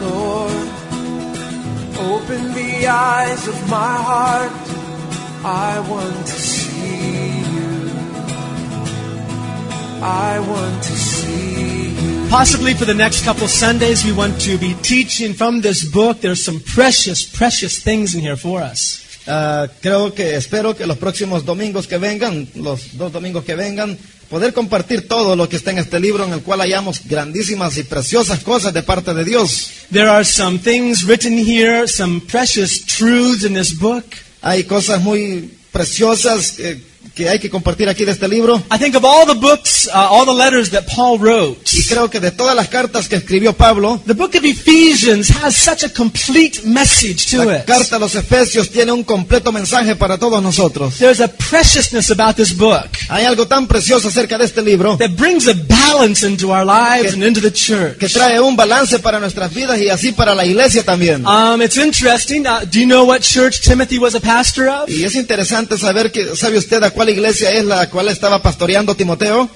Lord. Open the eyes of my heart. I want to see you. I want to see you. Possibly for the next couple Sundays, we want to be teaching from this book. There's some precious, precious things in here for us. Ah, creo que espero que los próximos domingos que vengan, los dos domingos que vengan, poder compartir todo lo que está en este libro en el cual hallamos grandísimas y preciosas cosas de parte de Dios. There are some things written here, some precious truths in this book. Hay cosas muy preciosas eh, que hay que compartir aquí de este libro. I think of all the books, uh, all the letters that Paul wrote, Y creo que de todas las cartas que escribió Pablo, the book of Ephesians has such a complete message to la it. carta a los Efesios tiene un completo mensaje para todos nosotros. There's a preciousness about this book Hay algo tan precioso acerca de este libro that brings a balance into our lives and into the church. que trae un balance para nuestras vidas y así para la iglesia también. Um, it's interesting. Uh, do you know what church Timothy was a pastor of? Y es interesante saber que, ¿sabe usted a cuál iglesia es la cual estaba pastoreando Timoteo?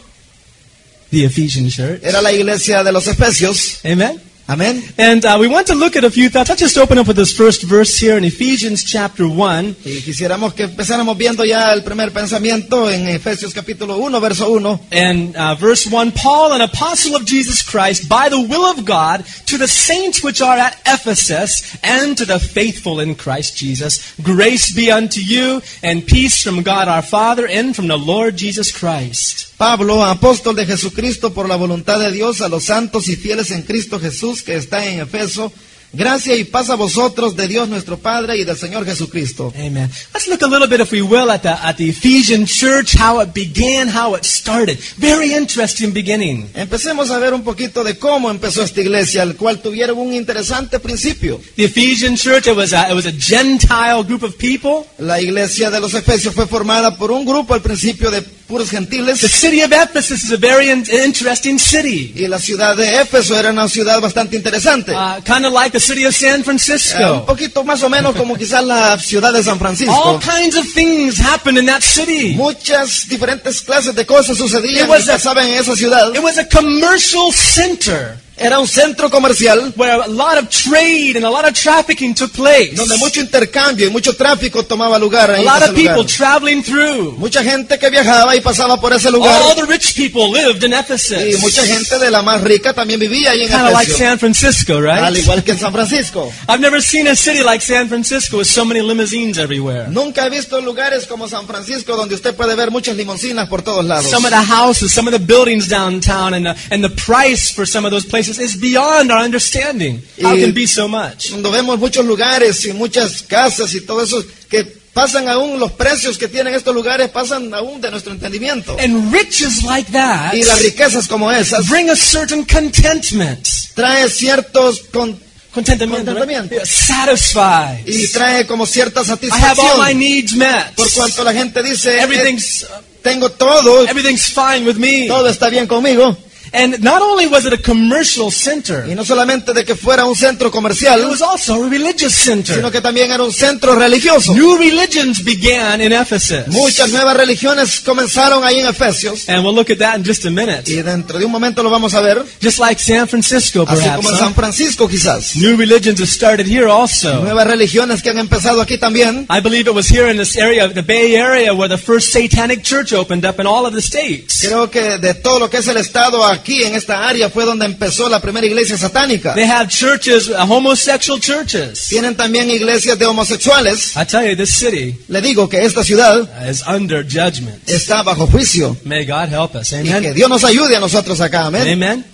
The Ephesian church. Era la iglesia de los Efesios. Amen. Amén. And uh, we want to look at a few thoughts. Let's just open up with this first verse here in Ephesians chapter 1. Y quisiéramos que empezáramos viendo ya el primer pensamiento en Efesios capítulo 1, verso 1. And uh, verse 1 Paul, an apostle of Jesus Christ, by the will of God, to the saints which are at Ephesus, and to the faithful in Christ Jesus, grace be unto you, and peace from God our Father, and from the Lord Jesus Christ. Pablo, apóstol de Jesucristo por la voluntad de Dios, a los santos y fieles en Cristo Jesús que está en Efeso, gracia y paz a vosotros de Dios nuestro Padre y del Señor Jesucristo. Amen. Let's look a little bit, if we will, at the, at the Ephesian church, how it began, how it started. Very interesting beginning. Empecemos a ver un poquito de cómo empezó esta iglesia, el cual tuvieron un interesante principio. The Ephesian church, it was a, it was a Gentile group of people. La iglesia de los Efesios fue formada por un grupo al principio de puros The city of Ephesus is a very interesting city. y la ciudad de Éfeso era una ciudad bastante interesante. Uh, kind of like the city of San Eh, un Francisco. poquito más o menos como quizás la ciudad de San Francisco. All kinds of things happened in that city. Muchas diferentes clases de cosas sucedían It was a- en esa ciudad. It was a commercial center Era un centro comercial where a lot of trade and a lot of trafficking took place. donde mucho intercambio y mucho tráfico tomaba lugar A ahí lot of people lugar. traveling through. Mucha gente que viajaba y pasaba por ese lugar All the rich people lived in Ephesus. y mucha gente de la más rica también vivía ahí en Kind of like San Francisco, right? al igual que en San Francisco. I've never seen a city like San Francisco with so many limousines everywhere. Nunca he visto lugares como San Francisco donde usted puede ver muchas limusinas por todos lados. Some of the houses, some of the buildings downtown, and the, and the price for some of those places is beyond our understanding. How Y- can be so much? Cuando vemos muchos lugares y muchas casas y todo eso que pasan aún los precios que tienen estos lugares pasan aún de nuestro entendimiento. And riches like that Y las riquezas como esas bring a certain contentment. trae ciertos con-? Contentamiento. Yeah, satisfies. y trae como cierta I have all my satisfacción needs met. por cuanto la gente dice eh, Everything's tengo todo, everything's fine with me. todo está bien conmigo And not only was it a commercial center, y no solamente de que fuera un centro it was also a religious sino center. que también era un centro religioso. New religions began in Ephesus. Muchas nuevas religiones comenzaron ahí en Efesios And we'll look at that in just a minute. y dentro de un momento lo vamos a ver, Just like San Francisco, así perhaps. como en? San Francisco quizás. New religions have started here also. Nuevas religiones que han empezado aquí también. I believe it was here in this area, the Bay Area, where the first satanic church opened up in all of the states. Creo que de todo lo que es el estado aquí en esta área fue donde empezó la primera iglesia satánica. They have churches, uh, homosexual churches. Tienen también iglesias de homosexuales. I tell you, this city Le digo que esta ciudad is under judgment. está bajo juicio. May God help us. Y que Amen. Dios nos ayude a nosotros acá. Amén. Amen.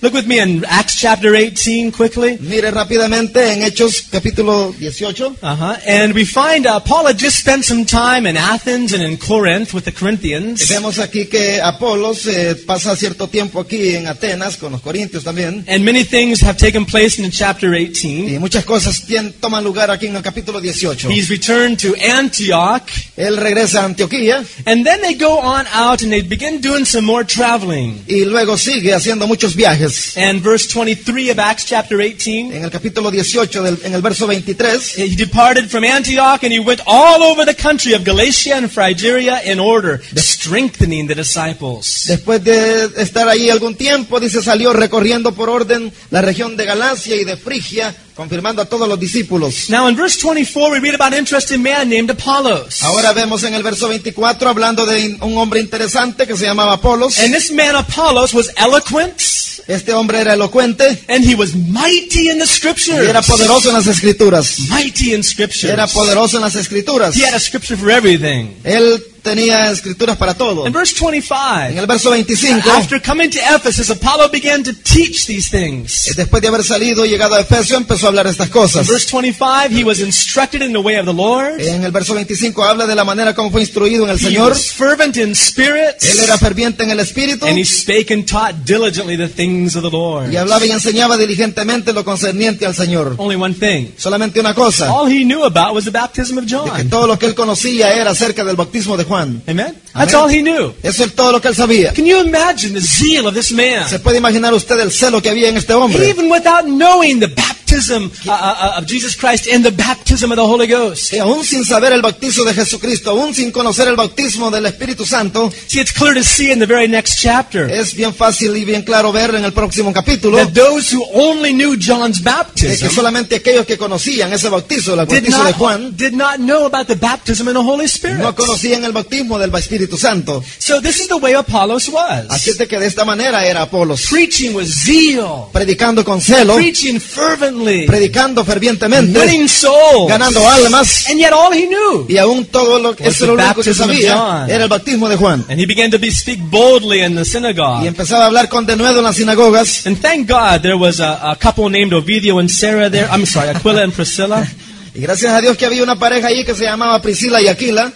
Look with me in Acts chapter 18 quickly. Mire rápidamente en Hechos capítulo 18. Uh-huh. And we find uh, Paul had just spent some time in Athens and in Corinth with the Corinthians. Vemos aquí que Apolos eh, pasa cierto tiempo aquí en Atenas con los corintios también. And many things have taken place in chapter 18. Y muchas cosas tien- toman lugar aquí en el capítulo 18. He's returned to Antioch. Él regresa a Antioquía And then they go on out and they begin doing some more traveling. y luego sigue haciendo muchos viajes And verse 23 of Acts chapter 18, En el capítulo 18, del- en el verso 23, he departed from Antioch and he went all over the country of Galatia and Phrygia in order, strengthening the disciples. después de estar ahí algún tiempo, dice, salió recorriendo por orden la región de Galacia y de Frigia, confirmando a todos los discípulos. Now in verse 24, we read about an interesting man named Apollos. Ahora vemos en el verso 24 hablando de un hombre interesante que se llamaba Apolos. And this man Apollos was eloquent Este hombre era elocuente and he was mighty in the y scriptures. era poderoso en las escrituras. Mighty in scriptures. Era poderoso en las escrituras. He had a scripture for everything. Él tenía escrituras para todo. In verse 25, En el verso 25, after coming to Ephesus, Apollo began to teach these things. después de haber salido y llegado a Efesio, empezó a hablar estas In cosas. verse 25, he was instructed in the way of the Lord. En el verso 25 habla de la manera como fue instruido en el He Señor. was fervent in spirit. Él era ferviente en el Espíritu And he spake and taught diligently the things of the Lord. y hablaba y enseñaba diligentemente lo concerniente al Señor. Only one thing. Solamente una cosa, All he knew about was the baptism of de que John. todo lo que él conocía era acerca del bautismo de Juan. Amen? That's all he knew. Eso es todo lo que él sabía. Can you imagine the zeal of this man? ¿Se puede imaginar usted el celo que había en este hombre? Even without knowing the baptism uh, uh, of Jesus Christ and the baptism of the Holy Ghost. Que aún sin saber el bautizo de Jesucristo, aún sin conocer el bautismo del Espíritu Santo, See, it's clear to see in the very next chapter es bien fácil y bien claro ver en el próximo capítulo that those who only knew John's de que baptism solamente aquellos que conocían ese bautizo, el did bautizo de not, Juan, did not know about the baptism in the Holy Spirit. no conocían el bautismo del Espíritu Santo. So this is the way Apollos Así was. es de que de esta manera era Apolos, Preaching with zeal, predicando con celo, preaching fervently, predicando fervientemente, winning souls, ganando almas, and yet all he knew. y aún todo lo que lo único sabía era el bautismo de Juan. And he began to be, speak boldly in the Y synagogue. empezaba a hablar con denuedo en las sinagogas. And thank God there was a, a couple named Ovidio and Sarah there. I'm sorry, Aquila and Priscilla. Y gracias a Dios que había una pareja ahí que se llamaba Priscila y Aquila,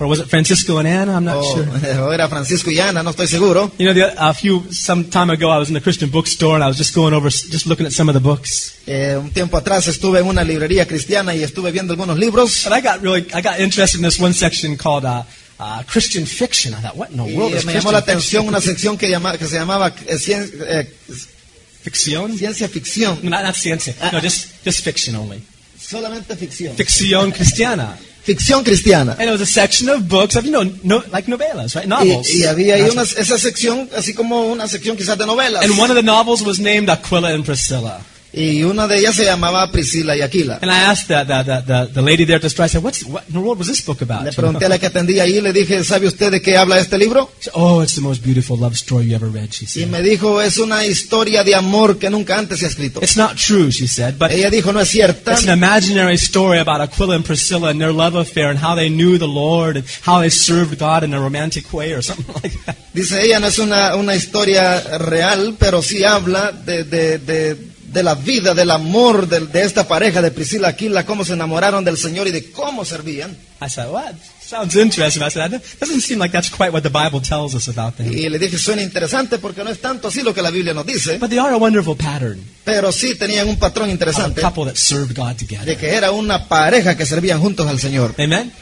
Or was it Francisco and Anna? I'm not o, sure. o era Francisco y Ana, no estoy seguro. You know, the, a few some time ago, I was in the Christian bookstore and I was just going over, just looking at some of the books. Eh, un tiempo atrás estuve en una librería cristiana y estuve viendo algunos libros. But I got really, I got interested in this one section called uh, uh, Christian fiction. I thought, what in the Y world is me llamó la atención una sección que, llama- que se llamaba eh, cien- eh, fiction? ciencia ficción. No, not, not ciencia. No, just just fiction only. Solamente ficción. Ficción cristiana. Ficción cristiana. And it was a section of books of you know, no, like novelas, right? Novels. y había ahí una, esa sección, así como una sección quizás de novelas. And one of the novels was named Aquila and Priscilla. Y una de ellas se llamaba Priscila y Aquila. And I asked the, the, the, the, the lady there at the store, I said, What's, what in the world was this book about? Le pregunté a la que atendía ahí, le dije, ¿sabe usted de qué habla este libro? She oh, it's the most beautiful love story you ever read, she Y said. me dijo, es una historia de amor que nunca antes se ha escrito. It's not true, she said, but Ella dijo, no es cierta. it's an imaginary story about Aquila and Priscilla and their love affair and how they knew the Lord and how they served God in a romantic way or something like that. Dice, ella no es una, una historia real, pero sí habla de, de, de, de la vida, del amor de, esta pareja de Priscila Aquila, cómo se enamoraron del Señor y de cómo servían. What? Sounds interesting. I said, doesn't seem like that's quite what the Bible tells us about them. Y le dije, suena interesante porque no es tanto así lo que la Biblia nos dice, But they are a wonderful pattern pero sí tenían un patrón of a interesante couple that served God de together. que era una pareja que servían juntos al Señor.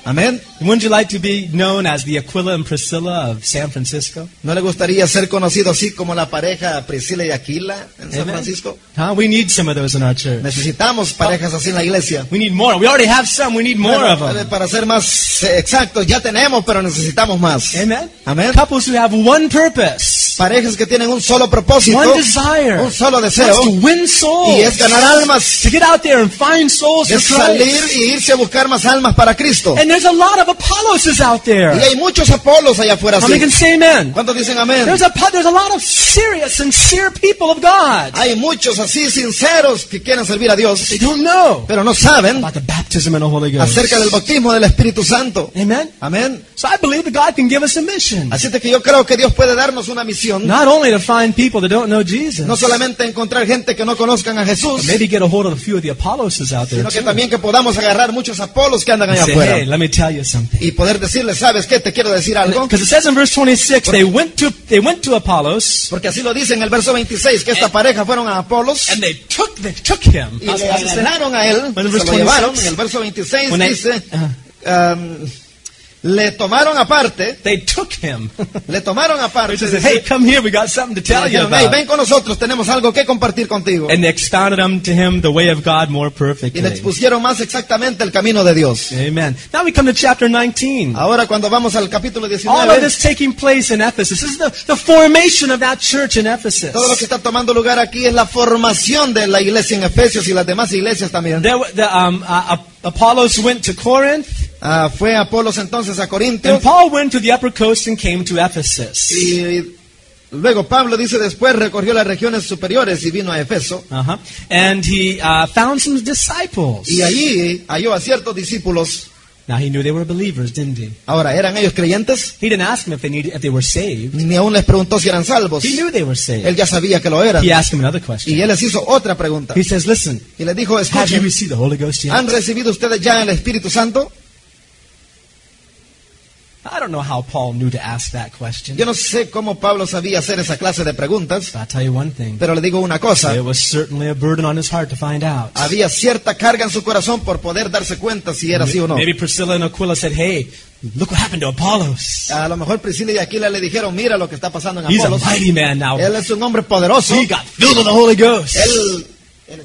Amen? Wouldn't you like to be known as the Aquila and Priscilla of San Francisco? ¿No le gustaría ser conocido así como la pareja Priscila y Aquila en San. Francisco? Huh? We need some of those in our church. Necesitamos parejas así en la iglesia. We need more. We already have some. We need more Bueno, of eh, them. para ser más eh, exactos, ya tenemos, pero necesitamos más. Amen? Amén. Couples who have one purpose, Parejas que tienen un solo propósito, one desire, un solo deseo, to win souls, y es ganar almas, to get out there and find souls for es salir y irse a buscar más almas para Cristo. And there's a lot of Apolloses out there. Y hay muchos Apolos allá afuera can say amen? ¿Cuántos dicen amén? There's a, there's a lot of serious, sincere people of God. Hay muchos así sinceros que quieren servir a Dios, They don't know pero no saben about the baptism in the Holy Ghost. acerca del bautismo del Espíritu Santo. Amen? Amén. So I believe that God can give us a mission. Así que yo creo que Dios puede darnos una misión, Not only to find people that don't know Jesus, no solamente encontrar gente que no conozcan a Jesús, maybe get a hold of a few of the Apolloses out there sino que también que podamos agarrar muchos Apolos que andan And allá afuera hey, let me tell you something. y poder decirles, ¿sabes qué? Te quiero decir algo. Because it says in verse 26, they went to they went to Apollos Porque así lo dice en el verso 26, que esta pareja fueron a Apolos and they took they took him. y le agarraron a él, se lo llevaron. 26. En el verso 26 When they- dice, Ajá. um, le tomaron aparte, They took him. le tomaron aparte. They said, hey, come here, we got something to tell you dijeron, "Hey, about. ven con nosotros, tenemos algo que compartir contigo. And they expounded unto him the way of God more Y le perfectly. expusieron más exactamente el camino de Dios. Amen. Now we come to chapter 19. Ahora cuando vamos al capítulo All of 19, this taking place in Ephesus. This is the, the formation of that church in Ephesus. todo lo que está tomando lugar aquí es la formación de la iglesia en Efesios y las demás iglesias también. There, the, um, uh, Apollos went to Corinth, Ah, fue Apolos entonces a and Corintios Paul went to the upper coast and came to Ephesus. y luego Pablo dice después recorrió las regiones superiores y vino a Efeso Uh-huh. And he uh, found some disciples. y allí halló a ciertos discípulos. Now he knew they were believers, didn't he? Ahora, ¿eran ellos creyentes? He didn't ask them if they needed, if they were saved. Ni aún les preguntó si eran salvos. He knew they were saved. Él ya sabía que lo eran. He asked them another Y question. él les hizo otra pregunta. He says, "Listen, Y les dijo, escuchen, received the Holy Ghost yet?" ¿han recibido ustedes ya el Espíritu Santo? I don't know how Paul knew to ask that question. Yo no sé cómo Pablo sabía hacer esa clase de preguntas, But I'll tell you one thing. pero le digo una cosa. It was certainly a burden on his heart to find out. Había cierta carga en su corazón por poder darse cuenta si era así o no. Maybe Priscilla and Aquila said, "Hey, look what happened to Apollos. A lo mejor Priscila y Aquila le dijeron, mira lo que está pasando en He's a mighty man now. Él es un hombre poderoso. He got filled with the Holy Ghost. Él,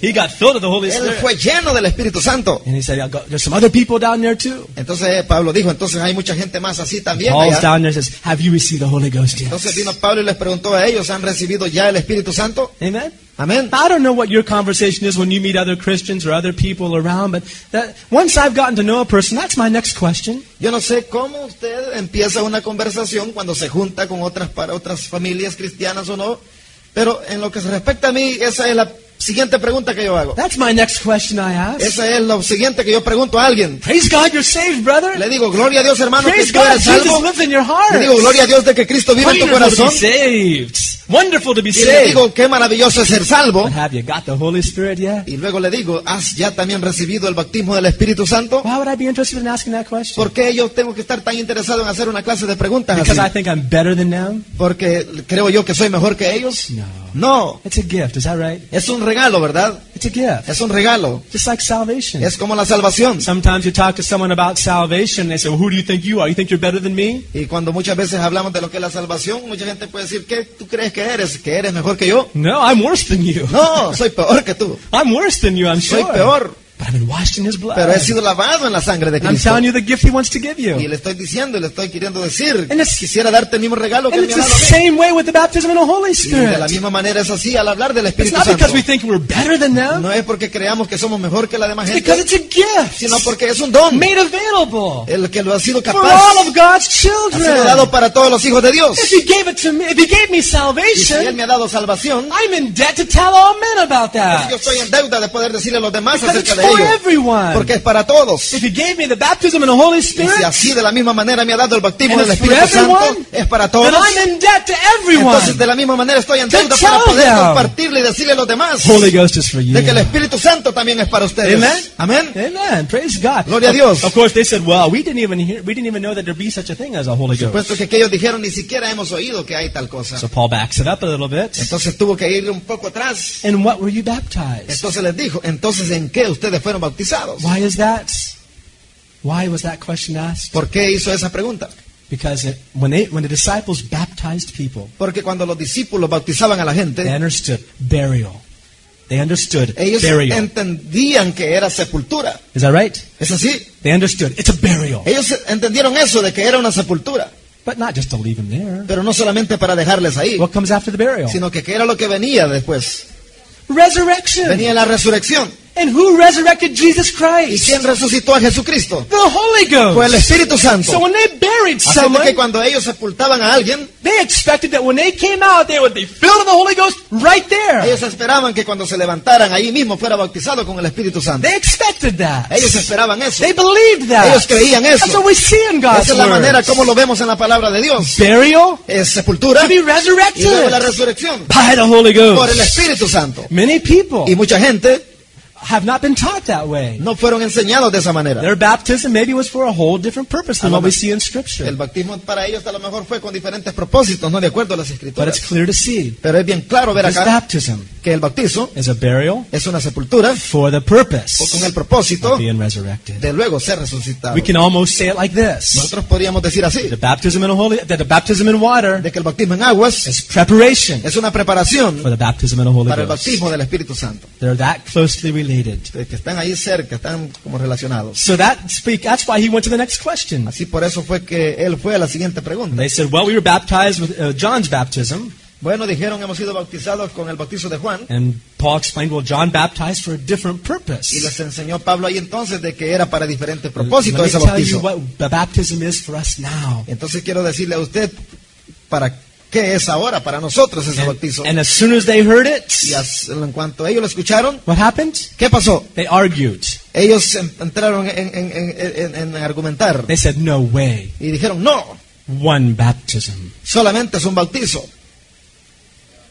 He got filled with the Holy él Spirit." fue lleno del Espíritu Santo. And he said, "I got- "There's some other people down there too." Entonces eh, Pablo dijo, entonces hay mucha gente más así también. Paul's allá. down there says, "Have you received the Holy Ghost yet?" Entonces vino Pablo y les preguntó a ellos, ¿han recibido ya el Espíritu Santo? Amen. Amén. I don't know what your conversation is when you meet other Christians or other people around, but that, once I've gotten to know a person, that's my next question. Yo no sé cómo usted empieza una conversación cuando se junta con otras, para otras familias cristianas o no, pero en lo que se respecta a mí, esa es la siguiente pregunta que yo hago. That's my next question I ask. Esa es lo siguiente que yo pregunto a alguien. Praise God, you're saved, brother. Le digo, gloria a Dios, hermano, que tú Jesus salvo. lives in your heart. Le digo, gloria a Dios de que Cristo vive en tu Wonderful to corazón. be saved. Wonderful to be Y le saved. digo, qué maravilloso es ser salvo. But have you got the Holy Spirit yet? Y luego le digo, ¿has ya también recibido el bautismo del Espíritu Santo? Why would I be interested in asking that question? ¿Por qué yo tengo que estar tan interesado en hacer una clase de preguntas Because I think I'm better than them? Porque creo yo que soy mejor que ellos. No. No, It's a gift, is that right? es un regalo, ¿verdad? It's a gift. Es un regalo. Just like salvation. Es como la salvación. Sometimes you talk to someone about salvation, and they say, well, who do you think you are? You think you're better than me? Y cuando muchas veces hablamos de lo que es la salvación, mucha gente puede decir, ¿qué tú crees que eres? ¿Que eres mejor que yo? No, I'm worse than you. No, soy peor que tú. I'm worse than you, I'm Soy sure. peor. But I've been washed in His blood. Pero he sido lavado en la sangre de I'm Cristo. telling you the gift He wants to give you. Y le estoy diciendo le estoy queriendo decir, it's- quisiera darte el mismo regalo que And me it's ha the dado a mí. same way with the baptism in the Holy Y de la Spirit. misma manera es así al hablar del It's Espíritu not Santo. because we think we're better than them. No es porque creamos que somos mejor que la demás It's because gente, it's a gift. sino porque es un don. Made available. El que lo ha sido For capaz all of God's ha sido children. dado para todos los hijos de Dios. If He gave it to me, if He gave me Y si Él salvation, me ha dado salvación, I'm in debt to tell all men about yo that. estoy en deuda de poder decirle a los demás acerca it's de for ello. everyone. Porque es para todos. If He gave me the baptism in the Holy Y si Spirit, así de la misma manera me ha dado el bautismo del Espíritu Santo, everyone, es para todos. I'm in debt to everyone. Entonces de la misma manera estoy en deuda para poder compartirle y decirle a los demás Holy Ghost is for you. de que el Espíritu Santo también es para ustedes. Amen. Amén. Amen. Praise God. Gloria a Of- Dios. Of course, they said, "Well, we didn't even hear, we didn't even know that there'd be such a thing as a Holy Ghost." Puesto que aquellos dijeron ni siquiera hemos oído que hay tal cosa. So Paul backs it up a little bit. Entonces tuvo que ir un poco atrás. And what were you baptized? Entonces les dijo, entonces ¿en qué ustedes fueron bautizados? Why is that? Why was that question asked? ¿Por qué hizo esa pregunta? Because it, when they, when the disciples baptized people, Porque cuando los discípulos bautizaban a la they gente, understood burial. They understood ellos burial. entendían que era sepultura. Is that right? ¿Es así? They understood it's a burial, Ellos entendieron eso de que era una sepultura, but not just to leave them there. pero no solamente para dejarles ahí, What comes after the burial? sino que, que era lo que venía después. Resurrection. Venía la resurrección. And who resurrected Jesus ¿Y Christ? quién resucitó a Jesucristo? The Holy Ghost. Fue el Espíritu Santo. So when they buried Así someone, que cuando ellos sepultaban a alguien, they expected that when they came out, they would be filled with the Holy Ghost right there. ellos esperaban que cuando se levantaran ahí mismo fuera bautizado con el Espíritu Santo. They expected that. Ellos esperaban eso. They believed that. Ellos creían eso. That's what we see in God's Esa es la manera como lo vemos en la palabra de Dios. Burial Es sepultura to be y luego la resurrected resurrección by the Holy por el Ghost. Espíritu Santo. Many people Y mucha gente have not been taught that way. no fueron enseñados de esa manera. Their baptism maybe was for a whole different purpose than what we see in Scripture. El bautismo para ellos a lo mejor fue con diferentes propósitos, no de acuerdo a las escrituras. But it's clear to see Pero es bien claro ver acá baptism que el bautizo is a burial es una sepultura for the purpose con el propósito of being resurrected. de luego ser resucitado. We can almost say it like this. Nosotros podríamos decir así, The baptism in the holy that the baptism in water de que el bautismo en aguas is preparation es una preparación for the baptism in the Holy para el bautismo del Espíritu Santo. They're that closely related. De que están ahí cerca, están como relacionados. So that speak that's why he went to the next question. Así por eso fue que él fue a la siguiente pregunta. They said, "Well, we were baptized with uh, John's baptism." Bueno, dijeron hemos sido bautizados con el bautizo de Juan And Paul explained, "Well, John baptized for a different purpose." y les enseñó Pablo ahí entonces de que era para diferentes propósitos ese tell you bautizo. what the baptism is for us now. Entonces quiero decirle a usted para qué es ahora para nosotros ese And, bautizo. and as soon as they heard it, Y as- en cuanto ellos lo escucharon, what happened? ¿qué pasó? They argued. Ellos en- entraron en, en- en- en- en argumentar They said, "No way. y dijeron, no, One baptism." solamente es un bautizo.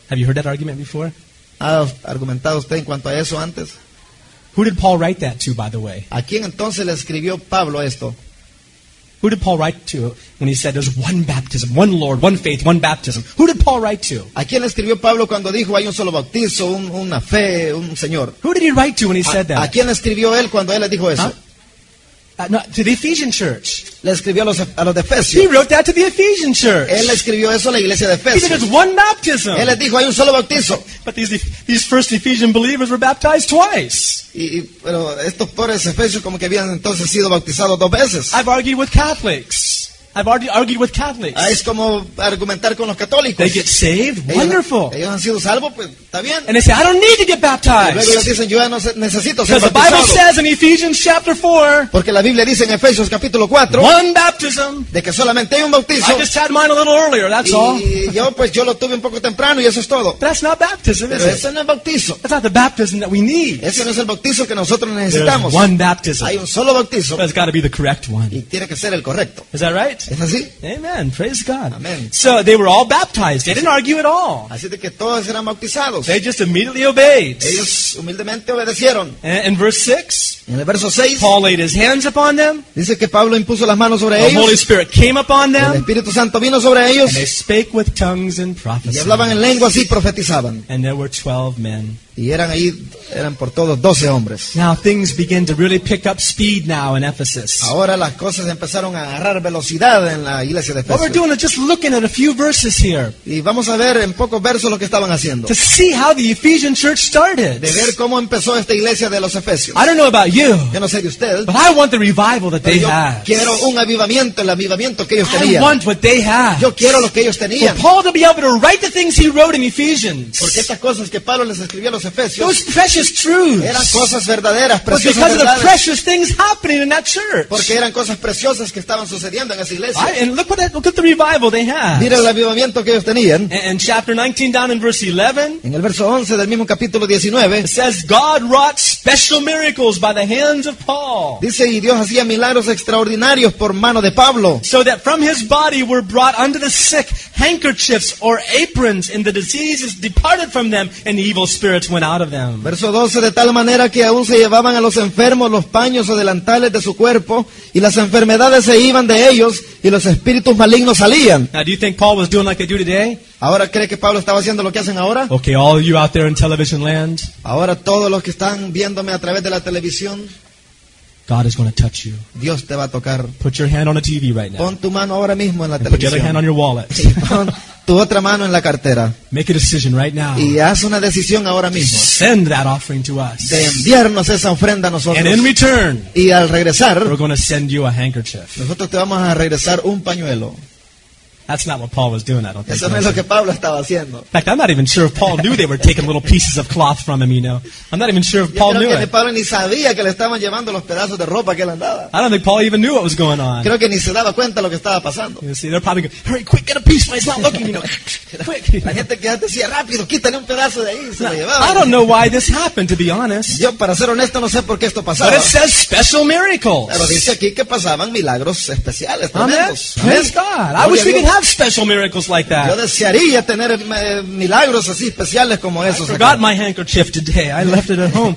Have you heard that argument before? ¿Ha argumentado usted en cuanto a eso antes? Who did Paul write that to, by the way? ¿A quién entonces le escribió Pablo esto? Who did Paul write to when he said there's one baptism, one Lord, one faith, one baptism? Who did Paul write to? ¿A quién escribió Pablo cuando dijo hay un solo bautizo, un- una fe, un Señor? Who did he write to when he said that? a quién escribió él cuando él le dijo eso? Huh? Uh, no, to the Ephesian church. Le escribió a los, a los de He wrote that to the Ephesian church. Él escribió eso a la iglesia de He said Efesios. one baptism. Él les dijo hay un solo bautizo. But these, these first Ephesian believers were baptized twice. Y, y- pero estos pobres efesios como que habían entonces sido bautizados dos veces. I've argued with Catholics. I've argued, argued with Catholics. Ah, es como argumentar con los católicos. They get saved. Ellos, Wonderful. ellos han sido salvos, pues está bien. And they say, I don't need to get Y luego ellos baptized. dicen, yo ya no necesito ser Because the Bible bautizado. says in Ephesians chapter 4, Porque la Biblia dice en Efesios capítulo 4 one baptism. de que solamente hay un bautizo. I just had mine a little earlier, that's all. Y yo pues yo lo tuve un poco temprano y eso es todo. That's not baptism, is Pero it? ese no es bautizo. That's not the baptism that we need. Ese no es el bautizo que nosotros There's necesitamos. one baptism. Hay un solo bautizo But it's got to be the correct one. y tiene que ser el correcto. Is that right? ¿Es así? Amen. Praise God. Amen. So they were all baptized. They didn't argue at all. Así de que todos eran bautizados. They just immediately obeyed. Ellos humildemente obedecieron. And in verse 6, En el verso 6 Paul laid his hands upon them. dice que Pablo impuso las manos sobre The Holy. Spirit came upon El them. Espíritu Santo vino sobre ellos And they spake with tongues and y prophesied. hablaban en lenguas y profetizaban. And there were 12 men. Y eran ahí, eran por todos 12 hombres. Now things begin to really pick up speed now in Ephesus. Ahora las cosas empezaron a agarrar velocidad en la iglesia de What we're Efesios. doing is just looking at a few verses here Y vamos a ver en pocos versos lo que estaban haciendo. to see how the Ephesian church started. De ver cómo empezó esta iglesia de los Efesios. I don't know about you, Yo no sé de usted, but I want the revival that they yo had. quiero un avivamiento, el avivamiento que ellos I tenían. want what they had. Yo quiero lo que ellos For tenían. Paul to be able to write the things he wrote in Ephesians, Porque estas cosas que Pablo les escribió a los Efesios those precious truths, eran cosas verdaderas, preciosas because of the verdades. precious things happening in that church. Porque eran cosas preciosas que estaban sucediendo en esa iglesia. I- and look what that, look at the revival they had. Mira el avivamiento que ellos tenían. In, in chapter 19, down in verse 11, En el verso 11 del mismo capítulo 19, it says, God wrought special miracles by the hands of Paul, dice, y Dios hacía milagros extraordinarios por mano de Pablo. so that from his body were brought unto the sick handkerchiefs or aprons, and the diseases departed from them, and the evil spirits went out of them. Verso 12, de tal manera que aún se llevaban a los enfermos los paños o delantales de su cuerpo, y las enfermedades se iban de ellos, y los espíritus malignos salían. Now, do you think Paul was doing like they do today? ¿Ahora cree que Pablo estaba haciendo lo que hacen ahora? Okay, all you out there in television land, Ahora todos los que están viéndome a través de la televisión, God is going to touch you. Dios te va a tocar. Put your hand on a TV right now. Pon tu mano ahora mismo en la And put the other hand on televisión. your wallet. Y pon tu otra mano en la cartera. Make a decision right now. Y haz una decisión ahora mismo Send that offering to us. de enviarnos esa ofrenda a nosotros. And in return, Y al regresar, we're going to send you a handkerchief. nosotros te vamos a regresar un pañuelo. That's not what Paul was doing, I don't think. Eso no es lo que Pablo estaba haciendo. In fact, I'm not even sure if Paul knew they were taking little pieces of cloth from him, you know. I'm not even sure if Paul knew it. Pablo ni sabía que le estaban llevando los pedazos de ropa que él andaba. I don't think Paul even knew what was going on. Creo que ni se daba cuenta lo que estaba pasando. You see, they're probably going, hurry, quick, get a piece while he's not looking, you know. quick. La gente que antes decía, rápido, quítale un pedazo de ahí, se lo I don't know why this happened, to be honest. Yo, para ser honesto, no sé por qué esto But pasaba. it says special miracles. Pero dice aquí que pasaban milagros especiales, Amen. Praise God. I wish we could have special miracles like Yo that. desearía tener eh, milagros así especiales como I esos. forgot acá. my handkerchief today. I left it at home.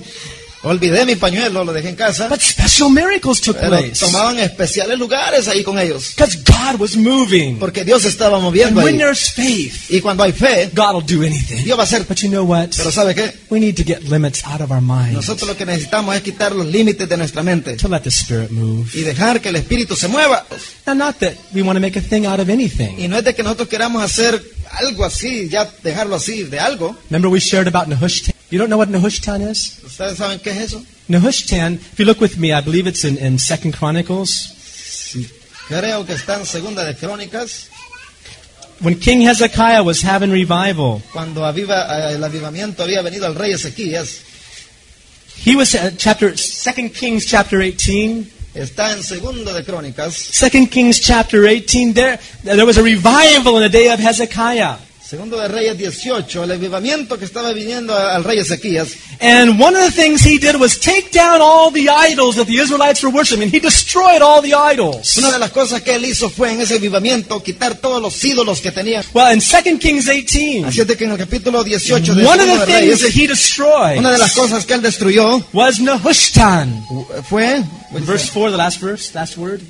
Olvidé mi pañuelo, lo dejé en casa. But special miracles took Pero place. tomaban especiales lugares ahí con ellos. Because God was moving. Porque Dios estaba And when ahí. there's faith, Y cuando hay fe, God will do anything. Dios va a hacer. But you know what? Pero ¿sabe qué? We need to get limits out of our minds Nosotros lo que necesitamos es quitar los límites de nuestra mente to let the Spirit move. y dejar que el Espíritu se mueva. Now, not that we want to make a thing out of anything. Y no es de que nosotros queramos hacer algo así, ya dejarlo así, de algo. Remember we shared about Nehushtan? You don't know what Nehushtan is? ¿Ustedes saben qué es eso? Nehushtan, if you look with me, I believe it's in, in Second Chronicles. Creo que está en Segunda de Crónicas, When King Hezekiah was having revival, cuando aviva- eh, el avivamiento había venido al rey Ezequías. he was at chapter Second Kings chapter 18. Está en Segunda de Crónicas, Second Kings chapter 18. There, there was a revival in the day of Hezekiah. Segundo de Reyes 18, el avivamiento que estaba viniendo al rey Ezequías. And one of the things he did was take down all the idols that the Israelites were worshiping. He destroyed all the idols. Una de las cosas que él hizo fue en ese avivamiento quitar todos los ídolos que tenían. Well, in 2 Kings 18, Así es de que en el capítulo 18 de one of the de things that he destroyed una de las cosas que él destruyó was Nehushtan. fue Verse 4, the last verse, last word.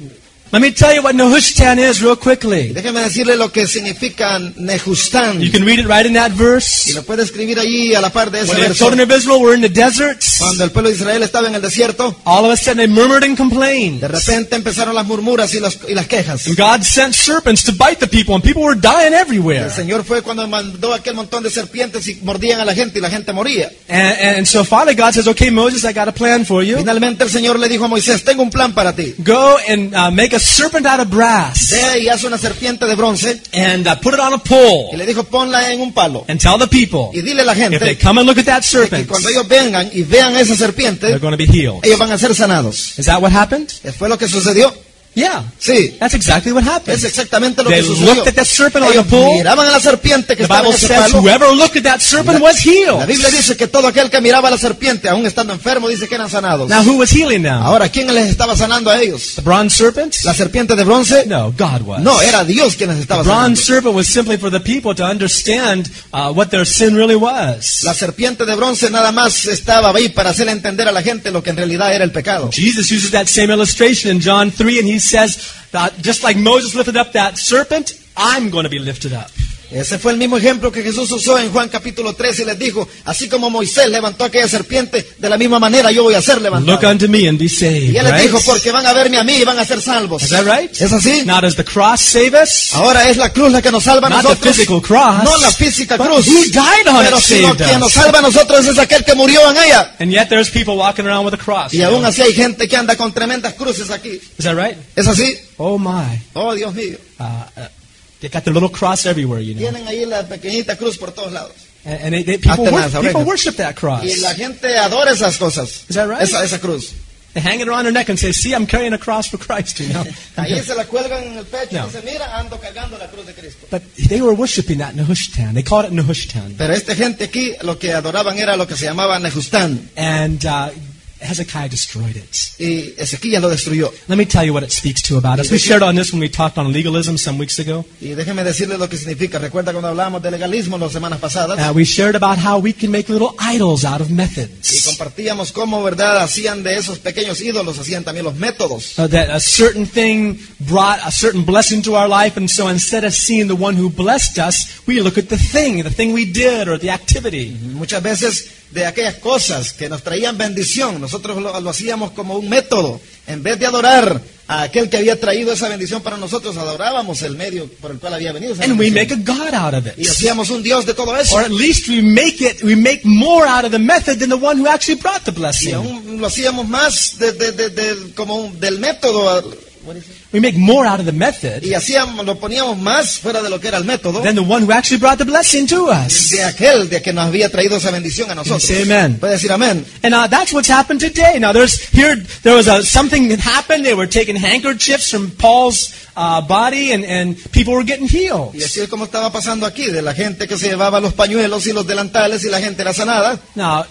Let me tell you what Nehushtan is real quickly. Déjeme decirle lo que significa Nehustán. You can read it right in that Y verse. lo puede escribir allí a la par de ese When the verso. children of Israel were in the desert, Cuando el pueblo de Israel estaba en el desierto, all of a sudden they murmured and complained. de repente empezaron las murmuras y las, y las quejas. And God sent serpents to bite the people, and people were dying everywhere. El Señor fue cuando mandó aquel montón de serpientes y mordían a la gente y la gente moría. And, and so finally God says, okay, Moses, I got a plan for you. Finalmente el Señor le dijo a Moisés, tengo un plan para ti. Go and uh, make a serpent out of brass Ve y una serpiente de bronce. and uh, put it on a Y pole le dijo, ponla en un palo. and tell the people Y dile a la if they gente come and look at that que serpent, cuando ellos vengan y vean esa they're serpiente, going to be healed. ellos van a ser sanados. Is that what happened? ¿Fue lo que sucedió? Yeah, Sí. that's exactly what happened. Es exactamente lo They que sucedió. looked at that serpent on the pole. miraban a la serpiente que The estaba en Bible ese says palo. whoever looked at that serpent was La healed. Biblia dice que todo aquel que miraba a la serpiente, aún estando enfermo, dice que eran sanados. Now, who was healing them? Ahora, ¿quién les estaba sanando a ellos? The bronze serpent? ¿La serpiente de bronce? No, God was. No, era Dios quien les estaba The bronze sanando. serpent was simply for the people to understand uh, what their sin really was. La serpiente de bronce nada más estaba ahí para hacerle entender a la gente lo que en realidad era el pecado. Jesus uses that same illustration in John 3, and he says, that just like Moses lifted up that serpent, I'm going to be lifted up. Ese fue el mismo ejemplo que Jesús usó en Juan capítulo 3 y les dijo, así como Moisés levantó aquella serpiente, de la misma manera yo voy a ser Look levantado. unto me and be Y saved. él les Right? dijo, porque van a verme a mí y van a ser salvos. Is that right? ¿Es así? Now, does the cross save us? Ahora es la cruz la que nos salva a Not the nosotros. physical cross. No la física cruz. who died on Pero it sino quien nos salva a nosotros es aquel que murió en ella. And yet there's people walking around with a cross. Y aún know? así hay gente que anda con tremendas cruces aquí. Is that right? ¿Es así? Oh my. Oh, Dios mío. Uh, uh, they got the little cross everywhere, you know. Tienen ahí la pequeñita cruz por todos lados. And, and they, they, people, wor- people worship that cross. Y la gente adora esas cosas. Is that right? Esa, esa cruz. They hang it around their neck and say, see, I'm carrying a cross for Christ, you know. Ahí se la cuelgan en el pecho No. y dice, mira, ando cargando la cruz de Cristo. But they were worshiping that Nehushtan. They called it Nehushtan. Pero esta gente aquí lo que adoraban era lo que se llamaba Nejustán. And uh, Hezekiah destroyed it. Y Ezequías lo destruyó. Let me tell you what it speaks to about us. We shared on this when we talked on legalism some weeks ago. Y déjeme decirle lo que significa. Recuerda cuando hablábamos de legalismo las semanas pasadas. Uh, we shared about how we can make little idols out of Y methods. compartíamos cómo, ¿verdad? Hacían de esos pequeños ídolos, hacían también los métodos. Uh, that a certain thing brought a certain blessing to our life, and so instead of seeing the one who blessed us, we look at the thing, the thing we did, or the activity. Muchas veces de aquellas cosas que nos traían bendición, nosotros lo, lo hacíamos como un método. En vez de adorar a aquel que había traído esa bendición para nosotros, adorábamos el medio por el cual había venido esa And we make a God out of Y it. hacíamos un Dios de todo eso. Or at least we make it, we make more out of the method than the one who actually brought the Y blessing. aún lo hacíamos más de- de- de- como un- del método. a- We make more out of the method Y hacíamos, lo poníamos más fuera de lo que era el método. than the one who actually brought the blessing to us. De aquel de que nos había traído esa bendición a nosotros. Say amen. Puede decir amén. And uh, that's what's happened today. Now, there's here there was a, something that happened. They were taking handkerchiefs from Paul's uh, body, and, and people were getting healed. Y así es como estaba pasando aquí, de la gente que se llevaba los pañuelos y los delantales y la gente era sanada. Now,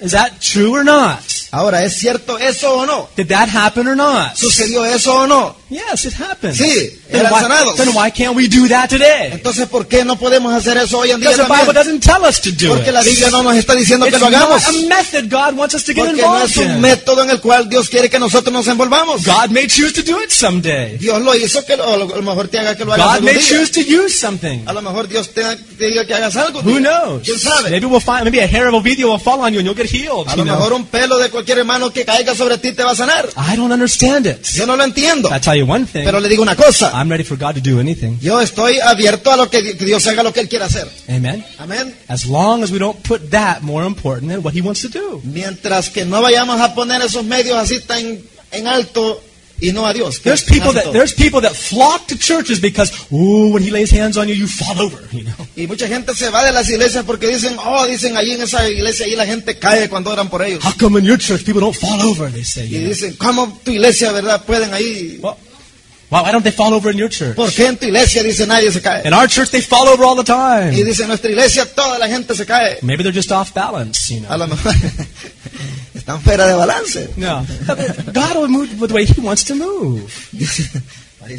is that true or not? Ahora, ¿es cierto eso o no? Did that happen or not? ¿Sucedió eso o no? Yes, it happens. Sí, then, why, then why can't we do that today? Entonces, ¿por qué no podemos hacer eso hoy en día Because the Bible también? doesn't tell us to do Porque la it. Biblia no nos está diciendo que It's lo hagamos. not a method God wants us to get Porque no involved es un in. método en el cual Dios quiere que nosotros nos envolvamos. God may choose to do it someday. Dios lo hizo, que lo, a lo mejor te haga que lo hagas God may día. choose to use something. A lo mejor Dios te, te diga que hagas algo. Who knows? ¿Quién sabe? Maybe we'll find maybe a hair of Ovidio will fall on you and you'll get healed. A lo know? mejor un pelo de cualquier hermano que caiga sobre ti te va a sanar. I don't understand it. Yo no lo entiendo. I tell you one thing. Pero le digo una cosa. I'm ready for God to do anything. Yo estoy abierto a lo que, Dios haga lo que Él quiera hacer. Amen. Amén. As long as we don't put that more important than what He wants to do. Mientras que no vayamos a poner esos medios así tan en alto y no a Dios. There's people that there's people that flock to churches because ooh, when He lays hands on you, you fall over. You know. Y mucha gente se va de las iglesias porque dicen, oh, dicen allí en esa iglesia, ahí la gente cae cuando oran por ellos. How come in your church people don't fall over? They say. Y dicen, ¿cómo tu iglesia, verdad, pueden ahí? Well, why why don't they fall over in your church? ¿Por qué en tu iglesia, dice, nadie se cae? In our church, they fall over all the Y time. dice, en nuestra iglesia toda la gente se cae. Maybe they're just off balance. You A know. lo mejor están fuera de balance. No, God will move the way He wants to move.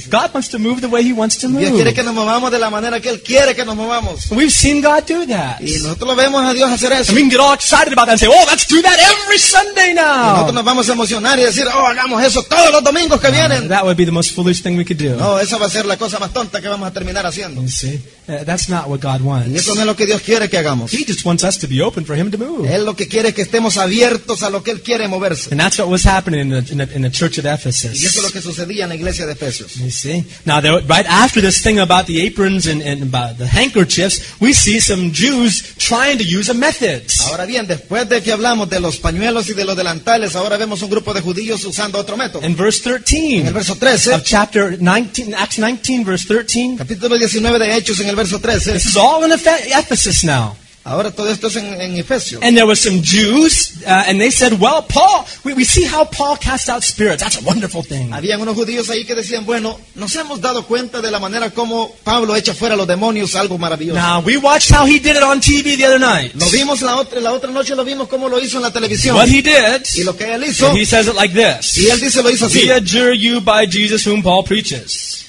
God wants to move the way He wants to Dios quiere move. que nos movamos de la manera que Él quiere que nos movamos. We've seen God do that. Y nosotros lo vemos a Dios hacer eso. And we can get all excited about that and say, oh, let's do that every Sunday Y nosotros now. nos vamos a emocionar y decir, oh, hagamos eso todos los domingos que vienen. That would be the most foolish thing we could do. No, esa va a ser la cosa más tonta que vamos a terminar haciendo. You see? Uh, That's not what God Y wants. eso no es lo que Dios quiere que hagamos. He just wants us to be open for Him to move. Él lo que quiere es que estemos abiertos a lo que Él quiere moverse. And that's what was happening in the, in the, in the church at Y eso es lo Ephesus. que sucedía en la iglesia de Efesios. You see? Now, there, right after this thing about the aprons and, and about the handkerchiefs, we see some Jews trying to use a method. Ahora bien, después de que hablamos de los pañuelos y de los delantales, ahora vemos un grupo de judíos usando otro método. In verse En el 13 verso 13, of chapter 19, Acts 19, verse 13, capítulo 19 de Hechos, en el verso 13. this is all in Ephe- Ephesus now. Ahora todo esto es en, en Efesios. And there were some Jews, uh, and they said, well, Paul, we, we see how Paul cast out spirits. That's a wonderful thing. Habían unos judíos ahí que decían, bueno, nos hemos dado cuenta de la manera como Pablo echa fuera a los demonios, algo maravilloso. Now, we watched how he did it on TV the other night. Lo vimos la otra, la otra noche, lo vimos como lo hizo en la televisión. What he did, Y lo que él hizo, he says it like this. y él dice, lo hizo así. We adjure you by Jesus whom Paul preaches.